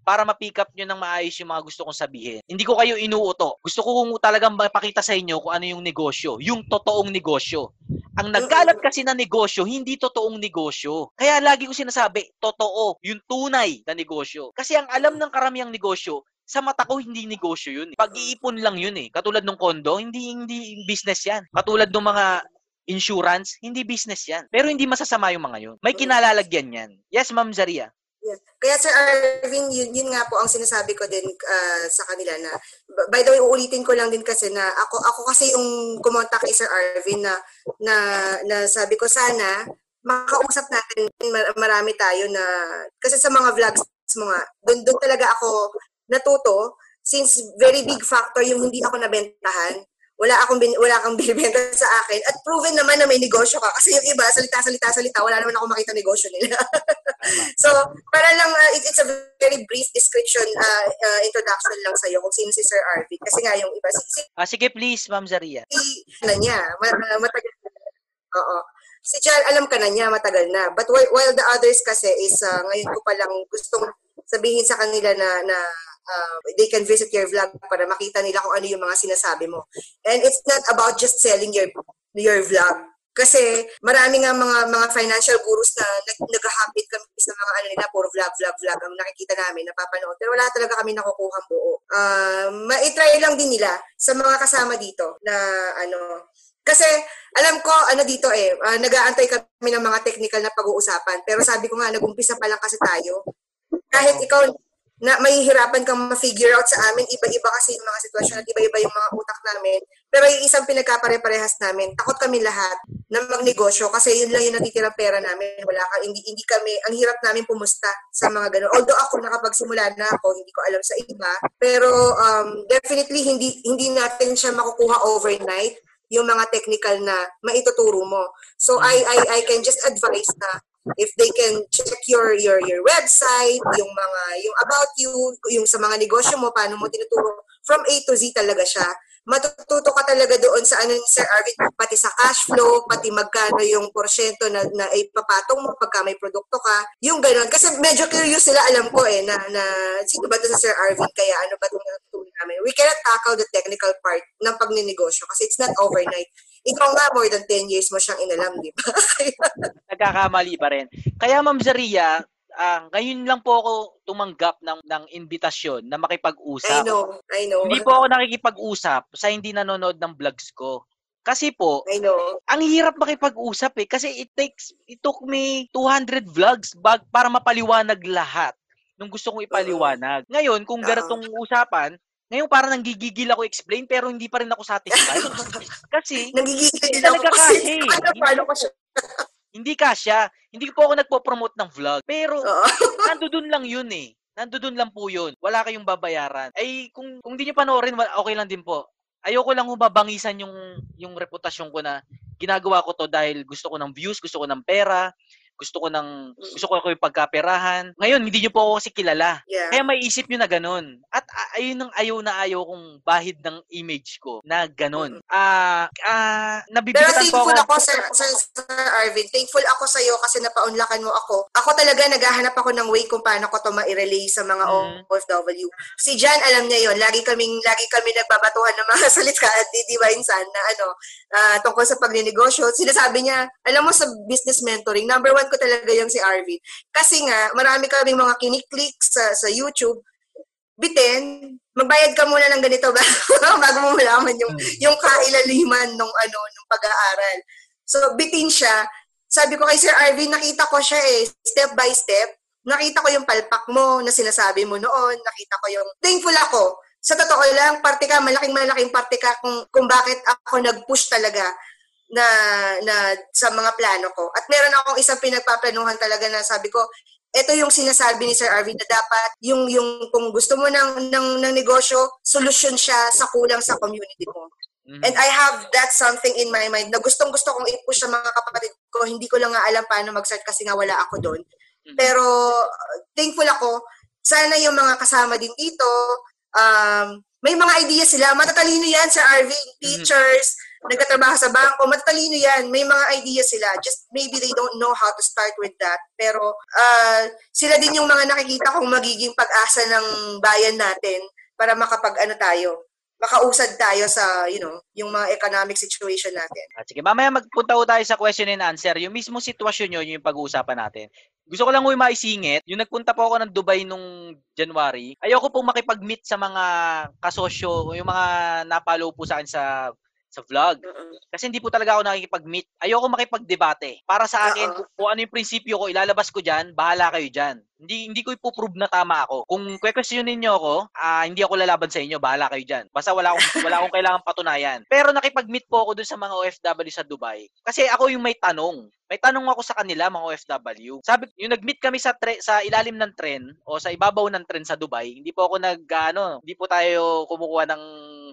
[SPEAKER 1] para ma-pick up nyo ng maayos yung mga gusto kong sabihin. Hindi ko kayo inuuto. Gusto ko kung talagang mapakita sa inyo kung ano yung negosyo. Yung totoong negosyo. Ang nagkalat kasi na negosyo, hindi totoong negosyo. Kaya lagi ko sinasabi, totoo, yung tunay na negosyo. Kasi ang alam ng karamihang negosyo, sa mata ko hindi negosyo yun. Pag-iipon lang yun eh. Katulad ng kondo, hindi hindi business yan. Katulad ng mga insurance, hindi business yan. Pero hindi masasama yung mga yun. May kinalalagyan yan. Yes, Ma'am Zaria.
[SPEAKER 2] Yeah. Kaya Sir Arvin, yun, yun nga po ang sinasabi ko din uh, sa kanila na by the way uulitin ko lang din kasi na ako ako kasi yung kumontak kay Sir Arvin na na, na sabi ko sana makausap natin marami tayo na kasi sa mga vlogs mo nga doon talaga ako natuto since very big factor yung hindi ako nabentahan wala akong bin, wala kang (laughs) binibenta sa akin at proven naman na may negosyo ka. Kasi yung iba salita salita salita wala naman ako makita negosyo nila. (laughs) So para lang uh, it, it's a very brief description uh, uh, introduction lang sa iyo kung sino si Sir Arvid kasi nga yung iba si, si
[SPEAKER 1] ah, sige please Ma'am Zaria.
[SPEAKER 2] Si, na niya matagal oo. Si Jan alam ka na niya matagal na. But while, while the others kasi is uh, ngayon ko pa lang gustong sabihin sa kanila na na uh, they can visit your vlog para makita nila kung ano yung mga sinasabi mo. And it's not about just selling your your vlog. Kasi marami nga mga mga financial gurus na nag, naghahapit kami sa mga ano nila, puro vlog, vlog, vlog ang nakikita namin, napapanood. Pero wala talaga kami nakukuha buo. Uh, ma-try lang din nila sa mga kasama dito na ano, kasi alam ko ano dito eh, uh, nag-aantay kami ng mga technical na pag-uusapan. Pero sabi ko nga, nag-umpisa pa lang kasi tayo. Kahit ikaw na mahihirapan kang ma-figure out sa amin. Iba-iba kasi yung mga sitwasyon at iba-iba yung mga utak namin. Pero yung isang pinagkapare-parehas namin, takot kami lahat na magnegosyo kasi yun lang yung natitirang pera namin. Wala ka, hindi, hindi kami, ang hirap namin pumusta sa mga ganun. Although ako nakapagsimula na ako, hindi ko alam sa iba. Pero um, definitely hindi hindi natin siya makukuha overnight yung mga technical na maituturo mo. So I I I can just advise na if they can check your your your website, yung mga yung about you, yung sa mga negosyo mo, paano mo tinuturo from A to Z talaga siya. Matututo ka talaga doon sa ano Sir Arvin, pati sa cash flow, pati magkano yung porsyento na, na ipapatong mo pagka may produkto ka. Yung gano'n. Kasi medyo curious sila, alam ko eh, na, na sino ba ito sa Sir Arvin, kaya ano ba itong natutunan namin. We cannot tackle the technical part ng pagninegosyo kasi it's not overnight ikaw nga, more than 10 years mo siyang inalam, di ba? (laughs)
[SPEAKER 1] Nagkakamali pa rin. Kaya, Ma'am Zaria, ah, ngayon lang po ako tumanggap ng ng imbitasyon na
[SPEAKER 2] I
[SPEAKER 1] makipag-usap.
[SPEAKER 2] know, I know.
[SPEAKER 1] Hindi po ako nakikipag-usap sa hindi nanonood ng vlogs ko. Kasi po,
[SPEAKER 2] I know.
[SPEAKER 1] ang hirap makipag-usap eh kasi it takes it took me 200 vlogs bag para mapaliwanag lahat nung gusto kong ipaliwanag. Ngayon, kung ganitong usapan, ngayon parang nanggigigil ako explain pero hindi pa rin ako satisfied. (laughs) kasi
[SPEAKER 2] Nagigigil
[SPEAKER 1] Hindi
[SPEAKER 2] din ako
[SPEAKER 1] talaga
[SPEAKER 2] kasi ano, paano ko siya?
[SPEAKER 1] hindi kasya. Hindi po ako nagpo-promote ng vlog. Pero
[SPEAKER 2] Oo. (laughs)
[SPEAKER 1] nandoon lang yun eh. Nandoon lang po yun. Wala kayong babayaran. Ay, kung, kung di nyo panoorin, okay lang din po. Ayoko lang humabangisan yung, yung reputasyon ko na ginagawa ko to dahil gusto ko ng views, gusto ko ng pera, gusto ko ng gusto ko ko yung pagkaperahan. Ngayon, hindi nyo po ako kasi kilala.
[SPEAKER 2] Yeah.
[SPEAKER 1] Kaya may isip nyo na ganun. At ayun ang ayaw na ayaw kong bahid ng image ko na ganun. Ah, ah,
[SPEAKER 2] Pero
[SPEAKER 1] nabibitan po
[SPEAKER 2] thankful
[SPEAKER 1] ako.
[SPEAKER 2] ako, Sir, Sir, Sir Arvin. Thankful ako sa iyo kasi napaunlakan mo ako. Ako talaga naghahanap ako ng way kung paano ko to ma-relay sa mga
[SPEAKER 1] Mhm.
[SPEAKER 2] OFW. Si Jan, alam niya yon Lagi kaming, lagi kami nagbabatuhan ng mga (laughs) salita at di Divine Sun na ano, ah, tungkol sa pagninegosyo. Sinasabi niya, alam mo sa business mentoring, number one ko talaga yung si Arvin. Kasi nga, marami kaming mga kiniklik sa, sa YouTube. Bitin, magbayad ka muna ng ganito (laughs) ba bago mo malaman yung yung kailaliman nung ano nung pag-aaral. So bitin siya. Sabi ko kay Sir Arvin, nakita ko siya eh step by step. Nakita ko yung palpak mo na sinasabi mo noon, nakita ko yung thankful ako. Sa totoo lang, parte ka, malaking malaking parte ka kung, kung bakit ako nag-push talaga na na sa mga plano ko. At meron akong isang pinagpaplanuhan talaga na sabi ko, ito yung sinasabi ni Sir Arvin na dapat yung yung kung gusto mo ng ng, ng negosyo, solusyon siya sa kulang sa community mo.
[SPEAKER 1] Mhm.
[SPEAKER 2] And I have that something in my mind na gustong gusto kong i-push sa mga kapatid ko. Hindi ko lang nga alam paano mag-start kasi nga wala ako doon.
[SPEAKER 1] Mhm.
[SPEAKER 2] Pero thankful ako. Sana yung mga kasama din dito, um, may mga ideas sila. Matatalino yan, Sir Arvin. Teachers, nagtatrabaho sa bangko, matatalino yan. May mga ideas sila. Just maybe they don't know how to start with that. Pero uh, sila din yung mga nakikita kong magiging pag-asa ng bayan natin para makapag-ano tayo, makausad tayo sa, you know, yung mga economic situation natin.
[SPEAKER 1] At sige, mamaya magpunta ko tayo sa question and answer. Yung mismo sitwasyon nyo, yun yung pag-uusapan natin. Gusto ko lang huy maisingit, yung nagpunta po ako ng Dubai nung January, ayoko pong makipag-meet sa mga kasosyo, yung mga napalo po sa akin sa sa vlog. Kasi hindi po talaga ako nakikipag-meet. Ayoko makipag-debate. Para sa akin,
[SPEAKER 2] Oo.
[SPEAKER 1] kung, kung ano yung prinsipyo ko, ilalabas ko dyan, bahala kayo dyan. Hindi hindi ko ipoprove na tama ako. Kung kwe-questionin niyo ako, ah, hindi ako lalaban sa inyo, bahala kayo dyan. Basta wala akong, wala akong kailangan patunayan. Pero nakipag-meet po ako dun sa mga OFW sa Dubai. Kasi ako yung may tanong. May tanong ako sa kanila, mga OFW. Sabi, yung nag-meet kami sa tre- sa ilalim ng tren o sa ibabaw ng tren sa Dubai, hindi po ako nag ano, hindi po tayo kumukuha ng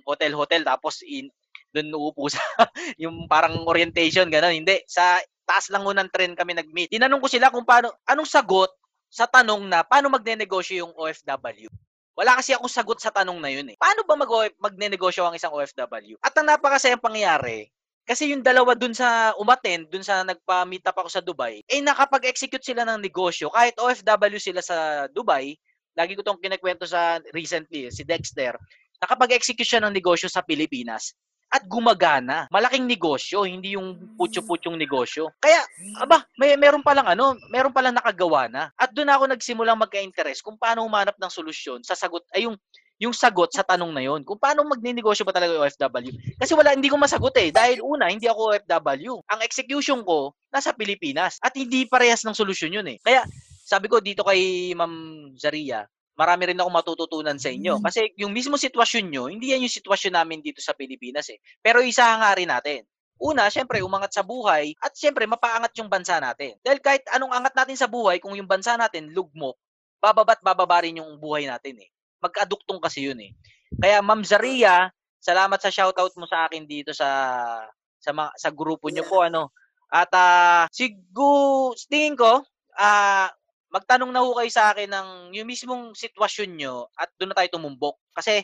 [SPEAKER 1] hotel-hotel tapos in doon uupo sa (laughs) yung parang orientation gano'n. Hindi, sa taas lang ng tren kami nag-meet. Tinanong ko sila kung paano anong sagot sa tanong na paano magne-negosyo yung OFW. Wala kasi akong sagot sa tanong na yun eh. Paano ba mag magne-negosyo ang isang OFW? At ang napakasayang pangyayari, kasi yung dalawa dun sa umattend, dun sa nagpa-meet up ako sa Dubai, eh nakapag-execute sila ng negosyo. Kahit OFW sila sa Dubai, lagi ko tong kinikwento sa recently, si Dexter, nakapag-execute siya ng negosyo sa Pilipinas at gumagana. Malaking negosyo, hindi yung putyo-putyong negosyo. Kaya, aba, may meron pa lang ano, meron pa lang nakagawa na. At doon ako nagsimulang magka-interest kung paano humanap ng solusyon sa sagot ay yung yung sagot sa tanong na yon kung paano magne-negosyo ba talaga yung OFW. Kasi wala, hindi ko masagot eh. Dahil una, hindi ako OFW. Ang execution ko, nasa Pilipinas. At hindi parehas ng solusyon yun eh. Kaya, sabi ko dito kay Ma'am Zaria, marami rin ako matututunan sa inyo. Kasi yung mismo sitwasyon nyo, hindi yan yung sitwasyon namin dito sa Pilipinas eh. Pero isa nga rin natin. Una, syempre, umangat sa buhay at syempre, mapaangat yung bansa natin. Dahil kahit anong angat natin sa buhay, kung yung bansa natin lugmok, bababat bababa rin yung buhay natin eh. Magkaduktong kasi yun eh. Kaya Ma'am Zaria, salamat sa shoutout mo sa akin dito sa sa mga, sa grupo nyo po ano. At ah, siguro tingin ko ah magtanong na ho kayo sa akin ng yung mismong sitwasyon nyo at doon na tayo tumumbok. Kasi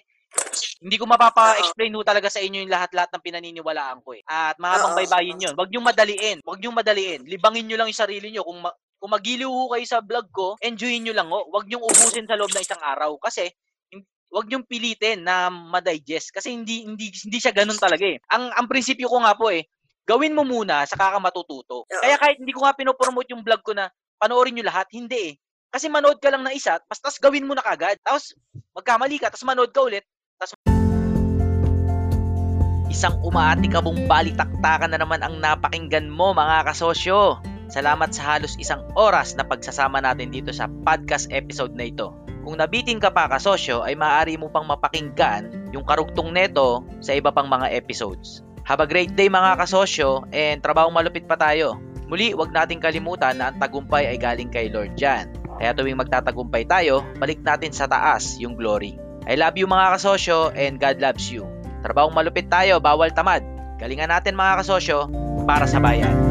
[SPEAKER 1] hindi ko mapapa-explain ho talaga sa inyo yung lahat-lahat ng pinaniniwalaan ko eh. At mahabang baybayin yun. Huwag niyong madaliin. Huwag niyong madaliin. Libangin niyo lang yung sarili niyo. Kung, ma- kung magiliw ho kayo sa vlog ko, enjoyin niyo lang ho. Huwag niyong ubusin sa loob ng isang araw. Kasi Huwag niyong pilitin na ma-digest kasi hindi hindi hindi siya ganun talaga eh. Ang ang prinsipyo ko nga po eh, gawin mo muna saka ka matututo. Kaya kahit hindi ko nga pinopromote yung vlog ko na panoorin niyo lahat, hindi eh. Kasi manood ka lang ng isa, tapos gawin mo na kagad. Tapos magkamali ka, tapos manood ka ulit, tapos Isang umaatikabong balitaktakan na naman ang napakinggan mo mga kasosyo. Salamat sa halos isang oras na pagsasama natin dito sa podcast episode na ito. Kung nabitin ka pa kasosyo ay maaari mo pang mapakinggan yung karugtong neto sa iba pang mga episodes. Have a great day mga kasosyo and trabaho malupit pa tayo. Muli, wag nating kalimutan na ang tagumpay ay galing kay Lord Jan. Kaya tuwing magtatagumpay tayo, balik natin sa taas yung glory. I love you mga kasosyo and God loves you. Trabahong malupit tayo, bawal tamad. Galingan natin mga kasosyo para sa bayan.